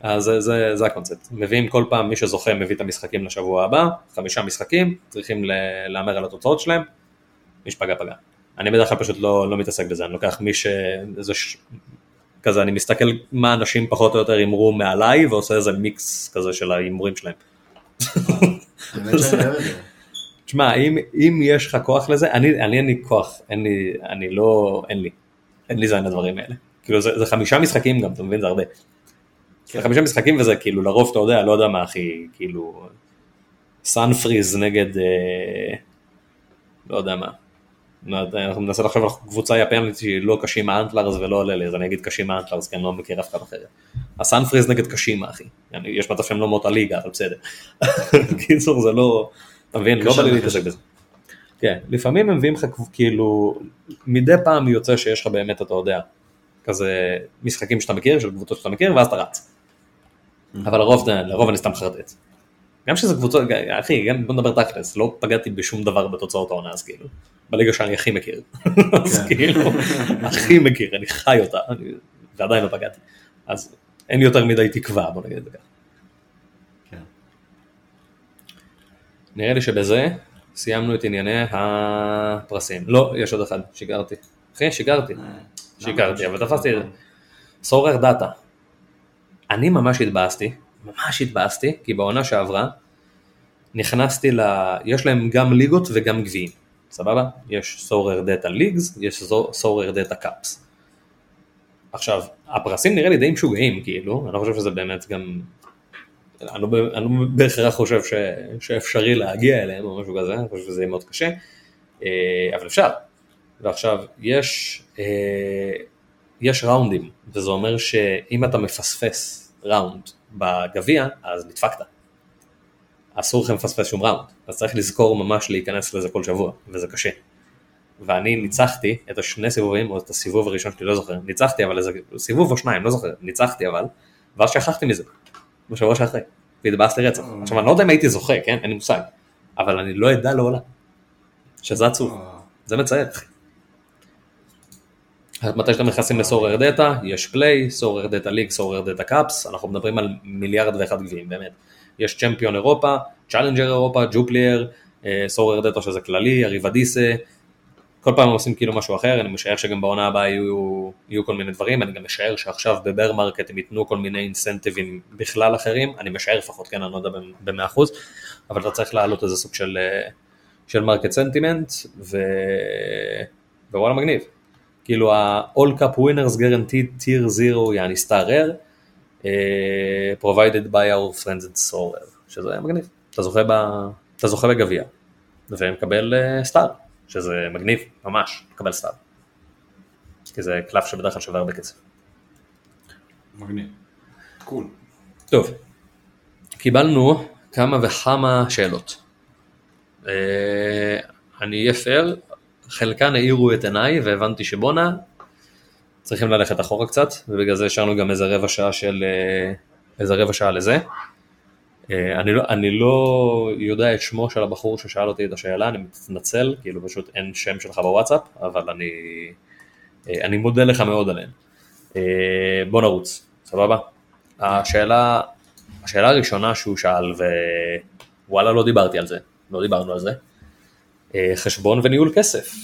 Speaker 1: אז זה, זה, זה הקונספט. מביאים כל פעם, מי שזוכה מביא את המשחקים לשבוע הבא, חמישה משחקים, צריכים להמר על התוצאות שלהם, מי שפגע פגע. אני בדרך כלל פשוט לא, לא מתעסק בזה, אני לוקח מי ש... איזה ש... כזה, אני מסתכל מה אנשים פחות או יותר הימרו מעליי, ועושה איזה מיקס כזה של ההימורים שלהם. תשמע, אם, אם יש לך כוח לזה, אני, אני אין לי כוח, אין לי, אני לא, אין לי, אין לי זין לדברים האלה. כאילו זה, זה חמישה משחקים גם, אתה מבין? זה הרבה. כן. זה חמישה משחקים וזה כאילו לרוב אתה יודע, לא יודע מה הכי, כאילו, סאנפריז נגד, אה, לא יודע מה. אנחנו ננסה לחשוב על קבוצה יפנית שהיא לא קשימה אנטלרס ולא עולה אז אני אגיד קשימה אנטלרס כי אני לא מכיר אף אחד אחר. הסאנפריז נגד קשימה אחי, יש מצב שהם לא מאותה ליגה, אבל בסדר. [LAUGHS] קיצור זה לא, אתה מבין? לא בא לי להתעסק בזה. כן, לפעמים הם מביאים לך כאילו, מדי פעם יוצא שיש לך באמת, אתה יודע, כזה משחקים שאתה מכיר, של קבוצות שאתה מכיר, ואז אתה רץ. אבל לרוב, לרוב אני סתם חרטט. גם שזה קבוצות, אחי, גם בוא נדבר תכלס, לא פגעתי בשום דבר בתוצאות העונה, אז כאילו, בליגה שאני הכי מכיר. [LAUGHS] אז כן. כאילו, הכי מכיר, אני חי אותה, ועדיין לא פגעתי. אז אין לי יותר מדי תקווה, בוא נגיד את זה ככה. נראה לי שבזה סיימנו את ענייני הפרסים. לא, יש עוד אחד, שיקרתי. אחי, שיקרתי. אה, שיקרתי, אבל תפסתי את זה. Sorare Data. אני ממש התבאסתי, ממש התבאסתי, כי בעונה שעברה נכנסתי ל... יש להם גם ליגות וגם גביעים, סבבה? יש Sorare Data Leagues, יש Sorare Data Cups. עכשיו, הפרסים נראה לי די משוגעים, כאילו, אני לא חושב שזה באמת גם... אני לא, אני לא בהכרח חושב ש, שאפשרי להגיע אליהם או משהו כזה, אני חושב שזה יהיה מאוד קשה, אה, אבל אפשר. ועכשיו, יש, אה, יש round ים, וזה אומר שאם אתה מפספס round בגביע, אז נדפקת. אסור לכם לפספס שום round, אז צריך לזכור ממש להיכנס לזה כל שבוע, וזה קשה. ואני ניצחתי את השני סיבובים, או את הסיבוב הראשון שלי, לא זוכר, ניצחתי אבל איזה סיבוב או שניים, לא זוכר, ניצחתי אבל, ואז שכחתי מזה, בשבוע שאחרי, והתבאסתי רצח. עכשיו אני לא יודע אם הייתי זוכה, כן, אין לי מושג, אבל אני לא אדע לעולם, שזה עצוב. זה מצער, מתי שאתם נכנסים ל Sorare Data, יש Play, Sorare Data League, Sorare Data Cups, אנחנו מדברים על מיליארד ואחד גביעים, באמת. יש Champion אירופה, Challenger אירופה, Jupiler, Sorare Data שזה כללי, Eredivisie, כל פעם עושים כאילו משהו אחר, אני משער שגם בעונה הבאה יהיו, יהיו כל מיני דברים, אני גם משער שעכשיו ב bear market הם ייתנו כל מיני incentive ים בכלל אחרים, אני משער לפחות, כן, אני לא יודע במאה אחוז, אבל אתה צריך להעלות איזה סוג של, אה, של market sentiment. ווואלה מגניב. כאילו ה-all cup winners guaranteed tier 0 יעני star rare, provided by our friends at solar, שזה מגניב, אתה זוכה, ב... אתה זוכה בגביע, ומקבל סטאר. שזה מגניב, ממש, לקבל סטאר. כי זה קלף שבדרך כלל שווה הרבה כסף.
Speaker 2: מגניב. קול.
Speaker 1: טוב, קיבלנו כמה וכמה שאלות. אה, אני אהיה פייר, חלקן האירו את עיניי והבנתי שבואנה, צריכים ללכת אחורה קצת, ובגלל זה השארנו גם איזה רבע שעה של, אה, איזה רבע שעה לזה. אה, אני לא, אני לא יודע את שמו של הבחור ששאל אותי את השאלה, אני מתנצל, כאילו פשוט אין שם שלך בוואטסאפ, אבל אני, אה, אני מודה לך מאוד עליהם. בוא נרוץ, סבבה? השאלה, השאלה הראשונה שהוא שאל, ווואלה לא דיברתי על זה, לא דיברנו על זה, חשבון וניהול כסף.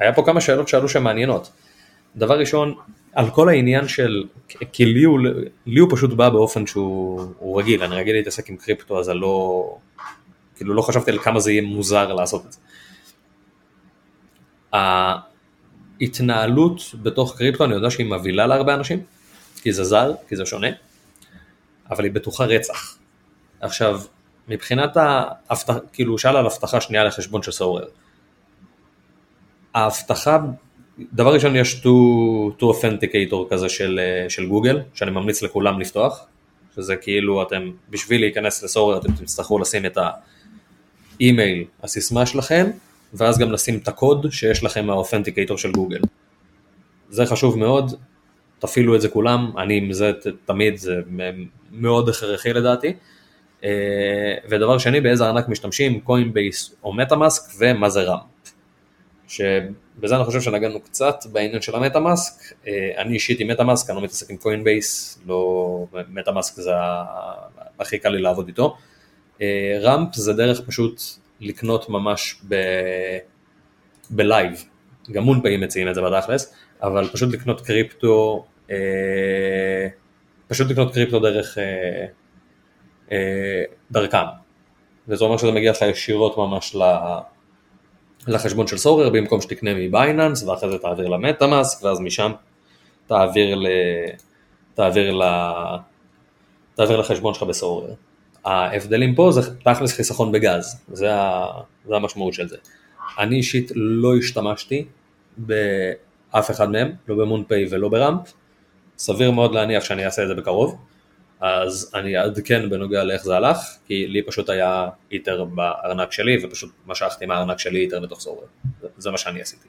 Speaker 1: והיה פה כמה שאלות שעלו שהן מעניינות. דבר ראשון, על כל העניין של, כי לי הוא, לי הוא פשוט בא באופן שהוא רגיל, אני רגיל להתעסק עם קריפטו אז אני לא, כאילו לא חשבתי על כמה זה יהיה מוזר לעשות את זה. ההתנהלות בתוך קריפטו אני יודע שהיא מבהילה להרבה אנשים, כי זה זר, כי זה שונה, אבל היא בטוחה רצח. עכשיו, מבחינת ההבטחה, כאילו הוא שאל על הבטחה שנייה לחשבון של סורר. ההבטחה דבר ראשון יש to, to authenticator כזה של, אה, של גוגל, שאני ממליץ לכולם לפתוח, שזה כאילו אתם, בשביל להיכנס לסורר אתם תצטרכו לשים את האימייל, הסיסמה שלכם, ואז גם לשים את הקוד שיש לכם מהאותנטיקטור של גוגל. זה חשוב מאוד, תפעילו את זה כולם, אני עם זה תמיד, זה מאוד הכרחי לדעתי. אה, ודבר שני, באיזה ארנק משתמשים, Coinbase או MetaMask ומה זה Ramp. שבזה אני חושב שנגענו קצת בעניין של ה MetaMask, אה, אני אישית עם MetaMask, אני לא מתעסק עם Coinbase, לא, MetaMask זה הכי קל לי לעבוד איתו. Ramp אה, זה דרך פשוט לקנות ממש ב... בלייב, גם MoonPay ים מציעים את זה בתכלס, אבל פשוט לקנות קריפטו, אה, פשוט לקנות קריפטו דרך דרכם. וזה אומר שזה מגיע לך ישירות ממש ל... לחשבון של Sorare במקום שתקנה מ Binance ואחרי זה תעביר ל MetaMask ואז משם תעביר, ל... תעביר, ל... תעביר לחשבון שלך ב Sorare. ההבדלים פה זה תכלס חיסכון בגז, זה, ה... זה המשמעות של זה. אני אישית לא השתמשתי באף אחד מהם, לא במונפיי ולא בראמפ, סביר מאוד להניח שאני אעשה את זה בקרוב. אז אני אעדכן בנוגע לאיך זה הלך, כי לי פשוט היה איטר בארנק שלי ופשוט משכתי מהארנק שלי בתוך סורבר, זה, זה מה שאני עשיתי.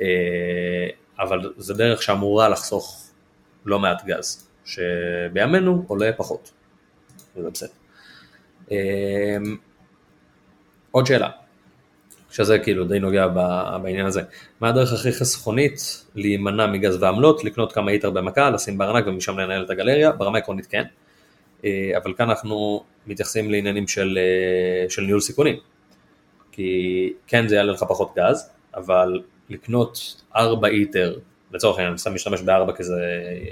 Speaker 1: אה, אבל זה דרך שאמורה לחסוך לא מעט גז, שבימינו עולה פחות, וזה בסדר. אה, עוד שאלה, שזה כאילו די נוגע בעניין הזה, מה הדרך הכי חסכונית להימנע מגז ועמלות, לקנות כמה איטר במכה, לשים בארנק ומשם לנהל את הגלריה, ברמה עקרונית כן, אה, אבל כאן אנחנו מתייחסים לעניינים של, אה, של ניהול סיכונים, כי כן זה יעלה לך פחות גז, אבל לקנות 4 איטר לצורך העניין, אני סתם משתמש בארבע כי זה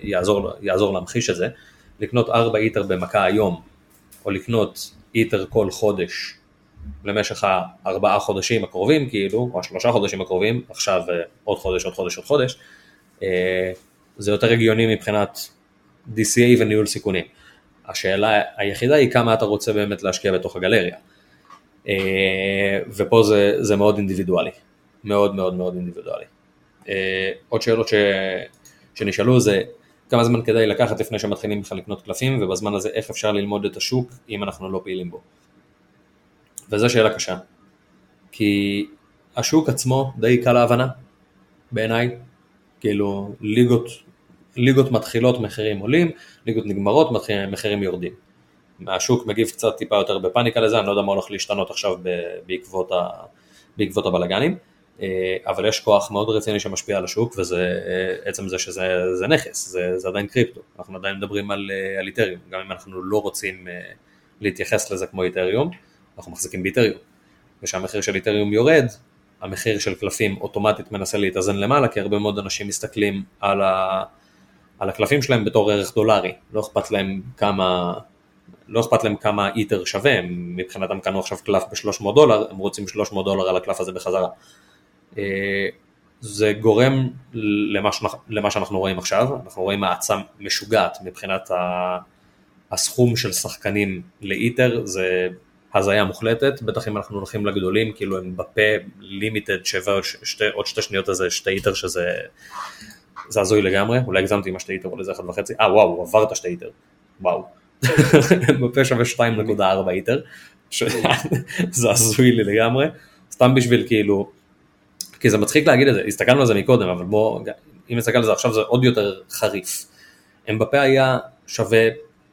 Speaker 1: יעזור, יעזור להמחיש את זה, לקנות ארבע איטר במכה היום, או לקנות איטר כל חודש למשך הארבעה חודשים הקרובים, כאילו, או השלושה חודשים הקרובים, עכשיו אה, עוד חודש, עוד חודש, עוד חודש, אה, זה יותר הגיוני מבחינת DCA וניהול סיכונים. השאלה היחידה היא כמה אתה רוצה באמת להשקיע בתוך הגלריה. אה, ופה זה, זה מאוד אינדיבידואלי, מאוד מאוד מאוד אינדיבידואלי. עוד שאלות ש, שנשאלו זה כמה זמן כדאי לקחת לפני שמתחילים בכלל לקנות קלפים ובזמן הזה איך אפשר ללמוד את השוק אם אנחנו לא פעילים בו. וזו שאלה קשה. כי השוק עצמו די קל להבנה, בעיניי. כאילו, ליגות, ליגות מתחילות מחירים עולים, ליגות נגמרות מחירים יורדים. השוק מגיב קצת טיפה יותר בפאניקה לזה, אני לא יודע מה הולך להשתנות עכשיו בעקבות, ה, בעקבות הבלגנים, אה, אבל יש כוח מאוד רציני שמשפיע על השוק, וזה אה, עצם זה שזה זה נכס, זה, זה עדיין קריפטו, אנחנו עדיין מדברים על, אה, על איתריום, גם אם אנחנו לא רוצים להתייחס לזה כמו איתריום, אנחנו מחזיקים באיתריום. וכשהמחיר של איתריום יורד, המחיר של קלפים אוטומטית מנסה להתאזן למעלה, כי הרבה מאוד אנשים מסתכלים על, ה, על הקלפים שלהם בתור ערך דולרי, לא אכפת להם כמה, לא אכפת להם כמה איתר שווה, מבחינתם קנו עכשיו קלף ב-300 דולר, הם רוצים 300 דולר על הקלף הזה בחזרה. אה, זה גורם למה, למה שאנחנו רואים עכשיו, אנחנו רואים האצה משוגעת מבחינת הסכום של שחקנים לאיתר, זה הזיה מוחלטת, בטח אם אנחנו הולכים לגדולים, כאילו הם בפה לימיטד שווה שתי, עוד שתי שניות הזה, שתי איטר שזה זה הזוי לגמרי, אולי הגזמתי עם השתי איטר או לזה אחד וחצי, אה וואו, הוא עבר את השתי איטר, וואו, [LAUGHS] בפה שווה 2.4 איטר, [LAUGHS] זה הזוי לי לגמרי, סתם בשביל כאילו, כי זה מצחיק להגיד את זה, הסתכלנו על זה מקודם, אבל בוא, אם נסתכל על זה עכשיו זה עוד יותר חריף. אמבפה היה שווה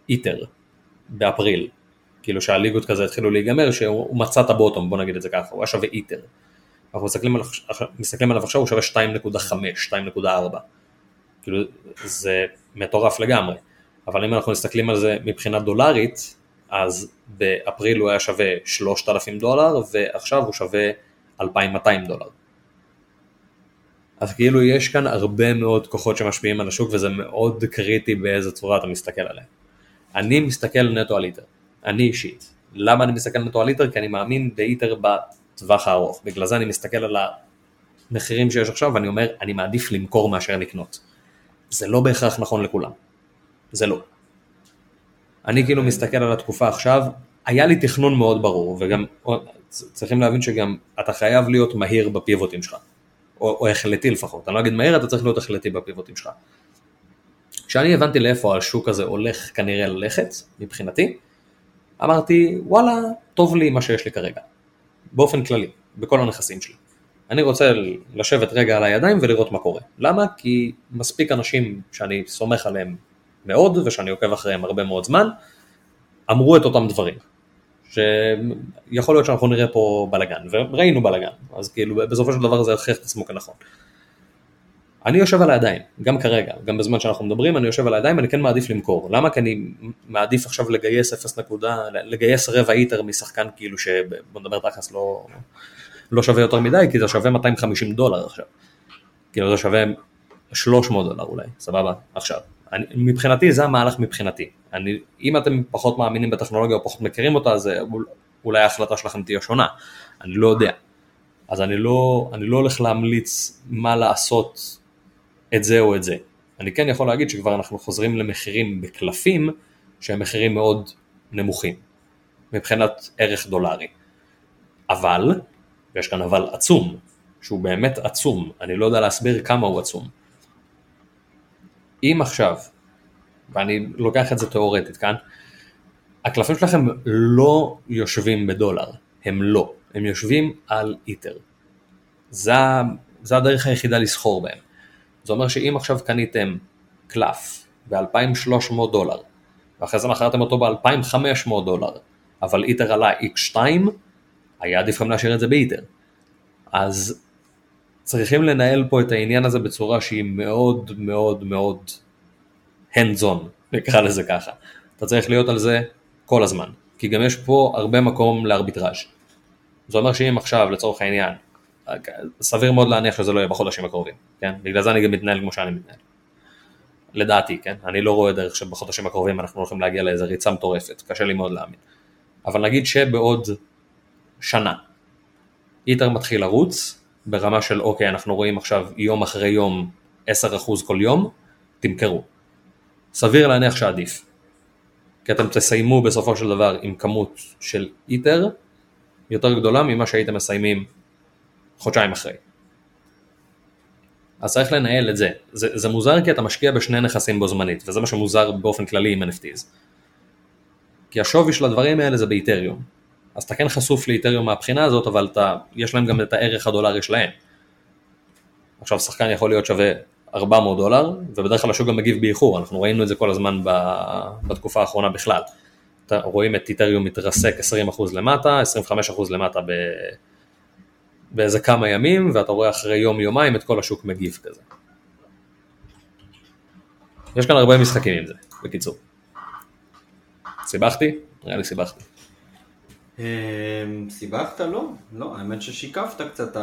Speaker 1: איטר באפריל, כאילו שהליגות כזה התחילו להיגמר, שהוא מצא את הבוטום, בוא נגיד את זה ככה, הוא היה שווה איטר. אנחנו מסתכלים עליו, מסתכלים עליו עכשיו, הוא שווה 2.5, 2.4. כאילו, זה מטורף לגמרי. אבל אם אנחנו מסתכלים על זה מבחינה דולרית, אז באפריל הוא היה שווה 3,000 דולר, ועכשיו הוא שווה 2,200 דולר. אז כאילו יש כאן הרבה מאוד כוחות שמשפיעים על השוק וזה מאוד קריטי באיזה צורה אתה מסתכל עליהם. אני מסתכל נטו על איטר. אני אישית. למה אני מסתכל על איטר? כי אני מאמין באיטר בטווח הארוך. בגלל זה אני מסתכל על המחירים שיש עכשיו ואני אומר, אני מעדיף למכור מאשר לקנות. זה לא בהכרח נכון לכולם. זה לא. אני כאילו מסתכל על התקופה עכשיו, היה לי תכנון מאוד ברור, וגם צריכים להבין שגם אתה חייב להיות מהיר בפיבוטים שלך, או, או החלטי לפחות, אני לא אגיד מהיר, אתה צריך להיות החלטי בפיבוטים שלך. כשאני הבנתי לאיפה השוק הזה הולך כנראה ללכת, מבחינתי, אמרתי, וואלה, טוב לי מה שיש לי כרגע, באופן כללי, בכל הנכסים שלי. אני רוצה לשבת רגע על הידיים ולראות מה קורה. למה? כי מספיק אנשים שאני סומך עליהם מאוד ושאני עוקב אחריהם הרבה מאוד זמן, אמרו את אותם דברים. שיכול להיות שאנחנו נראה פה בלאגן, וראינו בלאגן, אז כאילו בסופו של דבר זה הוכיח את עצמו כנכון. אני יושב על הידיים, גם כרגע, גם בזמן שאנחנו מדברים, אני יושב על הידיים, אני כן מעדיף למכור. למה? כי אני מעדיף עכשיו לגייס 0 נקודה, לגייס רבע איטר משחקן כאילו שבוא נדבר תכלס לא, לא שווה יותר מדי, כי זה שווה 250 דולר עכשיו. כאילו זה שווה 300 דולר אולי, סבבה? עכשיו. אני, מבחינתי זה המהלך מבחינתי. אני, אם אתם פחות מאמינים בטכנולוגיה או פחות מכירים אותה, אז אולי ההחלטה שלכם תהיה שונה, אני לא יודע. אז אני לא, אני לא הולך להמליץ מה לעשות את זה או את זה. אני כן יכול להגיד שכבר אנחנו חוזרים למחירים בקלפים שהם מחירים מאוד נמוכים מבחינת ערך דולרי. אבל, ויש כאן אבל עצום, שהוא באמת עצום, אני לא יודע להסביר כמה הוא עצום. אם עכשיו, ואני לוקח את זה תיאורטית כאן, הקלפים שלכם לא יושבים בדולר, הם לא, הם יושבים על איתר. זה, זה הדרך היחידה לסחור בהם. זה אומר שאם עכשיו קניתם קלף ב-2,300 דולר, ואחרי זה מכרתם אותו ב-2,500 דולר, אבל איתר עלה x2, היה עדיף לכם להשאיר את זה באיתר. אז צריכים לנהל פה את העניין הזה בצורה שהיא מאוד מאוד מאוד hands on, נקרא לזה ככה. אתה צריך להיות על זה כל הזמן, כי גם יש פה הרבה מקום לארביטראז'. זה אומר שאם עכשיו לצורך העניין סביר מאוד להניח שזה לא יהיה בחודשים הקרובים, כן? בגלל זה אני גם מתנהל כמו שאני מתנהל. לדעתי, כן? אני לא רואה דרך שבחודשים הקרובים אנחנו הולכים להגיע לאיזה ריצה מטורפת, קשה לי מאוד להאמין. אבל נגיד שבעוד שנה איתר מתחיל לרוץ ברמה של אוקיי, אנחנו רואים עכשיו יום אחרי יום 10% כל יום, תמכרו. סביר להניח שעדיף. כי אתם תסיימו בסופו של דבר עם כמות של איתר יותר גדולה ממה שהייתם מסיימים חודשיים אחרי. אז צריך לנהל את זה. זה. זה מוזר כי אתה משקיע בשני נכסים בו זמנית, וזה מה שמוזר באופן כללי עם NFTs. כי השווי של הדברים האלה זה באיתריום. אז אתה כן חשוף לאיתריום מהבחינה הזאת, אבל אתה, יש להם גם את הערך הדולרי שלהם. עכשיו שחקן יכול להיות שווה 400 דולר, ובדרך כלל השוק גם מגיב באיחור, אנחנו ראינו את זה כל הזמן בתקופה האחרונה בכלל. רואים את איתריום מתרסק 20% למטה, 25% למטה ב... באיזה כמה ימים, ואתה רואה אחרי יום יומיים את כל השוק מגיב כזה. יש כאן הרבה משחקים עם זה, בקיצור. סיבכתי? נראה לי סיבכתי.
Speaker 2: אמ, סיבכת? לא, לא, האמת ששיקפת קצת,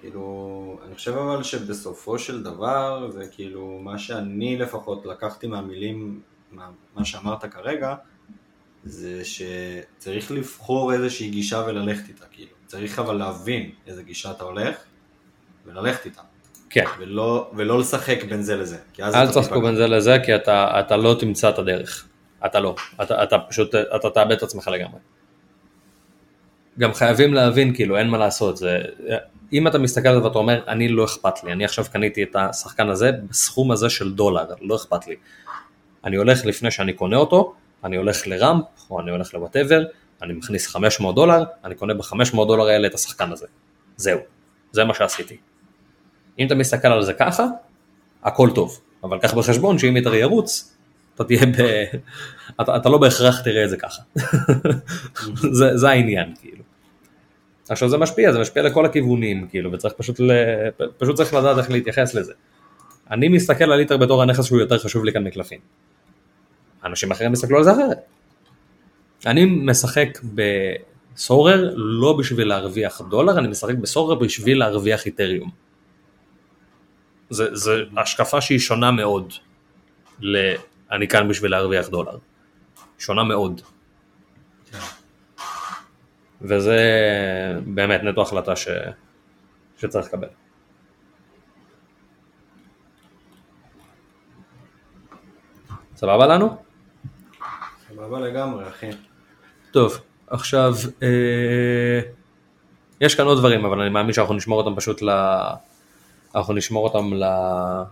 Speaker 2: כאילו, אני חושב אבל שבסופו של דבר, זה כאילו, מה שאני לפחות לקחתי מהמילים, מה שאמרת כרגע, זה שצריך לבחור איזושהי גישה וללכת איתה, כאילו. צריך אבל להבין איזה גישה אתה הולך, וללכת איתה.
Speaker 1: כן.
Speaker 2: ולא, ולא לשחק בין זה לזה.
Speaker 1: אל תשחקו בין זה לזה, כי אתה, אתה לא תמצא את הדרך. אתה לא. אתה, אתה פשוט, אתה תאבד את עצמך לגמרי. גם חייבים להבין, כאילו, אין מה לעשות. זה, אם אתה מסתכל על זה ואתה אומר, אני לא אכפת לי, אני עכשיו קניתי את השחקן הזה בסכום הזה של דולר, לא אכפת לי. אני הולך לפני שאני קונה אותו, אני הולך לראמפ, או אני הולך לוואטאבר, אני מכניס 500 דולר, אני קונה ב-500 דולר האלה את השחקן הזה. זהו, זה מה שעשיתי. אם אתה מסתכל על זה ככה, הכל טוב, אבל קח בחשבון שאם יותר ירוץ, אתה תהיה ב... [LAUGHS] אתה, אתה לא בהכרח תראה את זה ככה. [LAUGHS] זה, זה העניין, כאילו. עכשיו זה משפיע, זה משפיע לכל הכיוונים, כאילו, וצריך פשוט, ל... פשוט צריך לדעת איך להתייחס לזה. אני מסתכל על ליטר בתור הנכס שהוא יותר חשוב לי כאן מקלפים. אנשים אחרים יסתכלו על זה אחרת. אני משחק בסורר לא בשביל להרוויח דולר, אני משחק בסורר בשביל להרוויח איתריום. זו השקפה שהיא שונה מאוד ל... אני כאן בשביל להרוויח דולר. שונה מאוד. וזה באמת נטו החלטה ש... שצריך לקבל. סבבה לנו?
Speaker 2: סבבה לגמרי, אחי.
Speaker 1: טוב, עכשיו, אה, יש כאן עוד דברים, אבל אני מאמין שאנחנו נשמור אותם פשוט ל... אנחנו נשמור אותם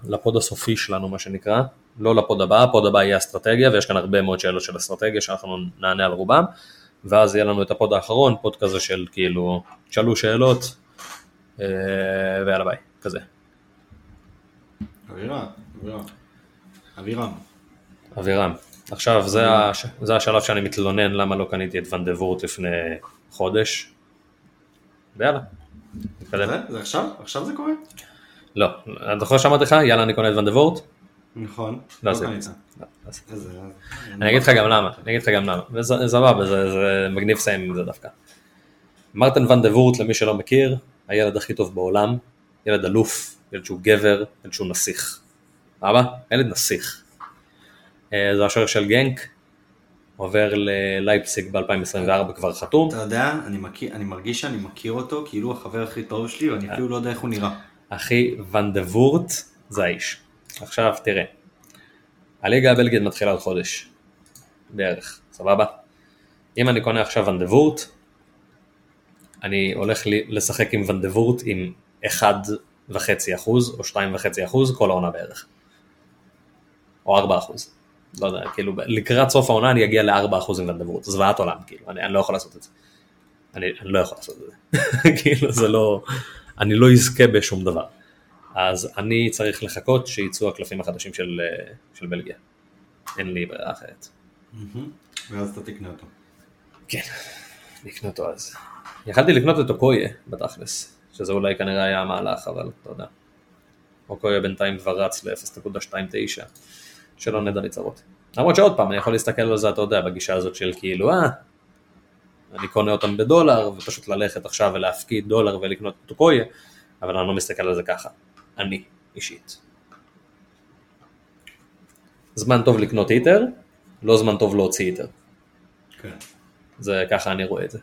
Speaker 1: ל pod הסופי שלנו, מה שנקרא, לא ל pod הבא, ה pod הבא יהיה אסטרטגיה, ויש כאן הרבה מאוד שאלות של אסטרטגיה שאנחנו נענה על רובם, ואז יהיה לנו את ה pod האחרון, pod כזה של כאילו, תשאלו שאלות, אה, ויאללה ביי, כזה.
Speaker 2: אבירם, אבירם. אבירם.
Speaker 1: עכשיו, זה, הש... זה השלב שאני מתלונן למה לא קניתי את ונדבורדט לפני חודש. ויאללה,
Speaker 2: נתקדם. זה, זה עכשיו? עכשיו זה קורה?
Speaker 1: לא, אתה זוכר שאמרתי לך, יאללה אני קונה את ונדבורט?
Speaker 2: נכון.
Speaker 1: לא, לא את זה. אני אגיד לך גם למה, אני אגיד לך גם למה, וזה סבבה, זה מגניב לסיים עם זה דווקא. מרטין ונדבורט, למי שלא מכיר, הילד הכי טוב בעולם, ילד אלוף, ילד שהוא גבר, ילד שהוא נסיך. אבא? ילד נסיך. אה, זה השוער של גנק, עובר ללייפסיק ב-2024 כבר חתום.
Speaker 2: אתה יודע, אני, מכיר, אני מרגיש שאני מכיר אותו כאילו הוא החבר הכי טוב שלי ואני אפילו לא יודע איך הוא נראה.
Speaker 1: אחי ונדבורט זה האיש. עכשיו תראה, הליגה הבלגית מתחילה עוד חודש, בערך, סבבה? אם אני קונה עכשיו ונדבורט, אני הולך לשחק עם ונדבורט עם 1.5% או 2.5% כל העונה בערך. או 4%. לא יודע, כאילו לקראת סוף העונה אני אגיע ל-4% עם ונדברות, זוועת עולם, כאילו, אני, אני לא יכול לעשות את זה. אני, אני לא יכול לעשות את זה. [LAUGHS] כאילו זה לא, אני לא אזכה בשום דבר. אז אני צריך לחכות שיצאו הקלפים החדשים של, של בלגיה. אין לי ברירה אחרת.
Speaker 2: ואז אתה תקנה אותו.
Speaker 1: כן, נקנה אותו אז. יכלתי לקנות את אוקויה בתכלס, שזה אולי כנראה היה המהלך, אבל אתה יודע. אוקויה בינתיים כבר רץ ל-0.29. שלא נדע לצרות. למרות שעוד פעם, אני יכול להסתכל על זה, אתה יודע, בגישה הזאת של כאילו, אה, אני קונה אותם בדולר, ופשוט ללכת עכשיו ולהפקיד דולר ולקנות את טוקויה, אבל אני לא מסתכל על זה ככה. אני, אישית. זמן טוב לקנות היטר, לא זמן טוב להוציא היטר.
Speaker 2: כן.
Speaker 1: זה ככה אני רואה את זה.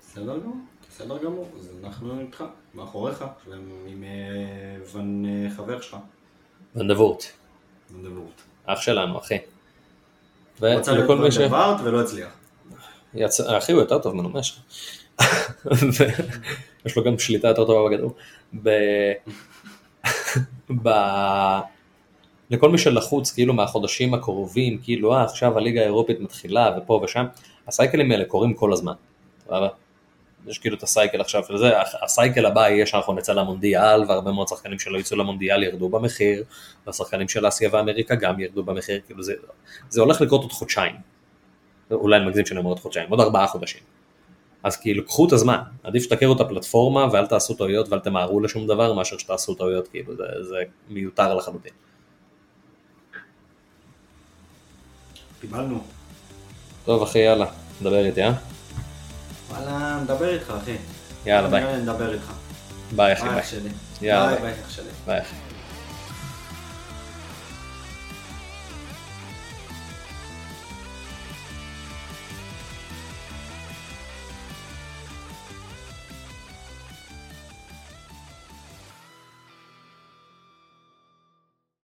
Speaker 2: בסדר גמור, בסדר גמור, אז אנחנו איתך, מאחוריך, עם אה, ון חבר שלך,
Speaker 1: ונדבורט,
Speaker 2: ונדבורט.
Speaker 1: אח שלנו, אחי.
Speaker 2: רצה להיות
Speaker 1: ולכל מי ש...
Speaker 2: ונדבורט ולא הצליח.
Speaker 1: יצא, אחי הוא יותר טוב ממנו, מה [LAUGHS] יש לו גם שליטה יותר טובה בכדור. ב... [LAUGHS] ב... לכל מי שלחוץ כאילו מהחודשים הקרובים, כאילו אה עכשיו הליגה האירופית מתחילה ופה ושם, הסייקלים האלה קורים כל הזמן. יש כאילו את הסייקל עכשיו של זה, הסייקל הבא יהיה שאנחנו נצא למונדיאל והרבה מאוד שחקנים שלא יצאו למונדיאל ירדו במחיר, והשחקנים של אסיה ואמריקה גם ירדו במחיר, כאילו זה, זה הולך לקרות עוד חודשיים. אולי אני מגזים שאני אומר עוד חודשיים, עוד ארבעה חודשים. אז כאילו קחו את הזמן, עדיף שתכירו את הפלטפורמה ואל תעשו טעויות ואל תמהרו לשום דבר מאשר שתעשו טעויות, כאילו זה, זה מיותר לחלוטין.
Speaker 2: קיבלנו.
Speaker 1: טוב אחי יאללה, דבר איתי אה?
Speaker 2: וואלה, נדבר איתך אחי.
Speaker 1: יאללה ביי,
Speaker 2: נדבר איתך.
Speaker 1: ביי אחי
Speaker 2: ביי
Speaker 1: ביי,
Speaker 2: אח שלי.
Speaker 1: יאללה,
Speaker 2: ביי
Speaker 1: ביי.
Speaker 2: ביי אח שלי.
Speaker 1: ביי אחי.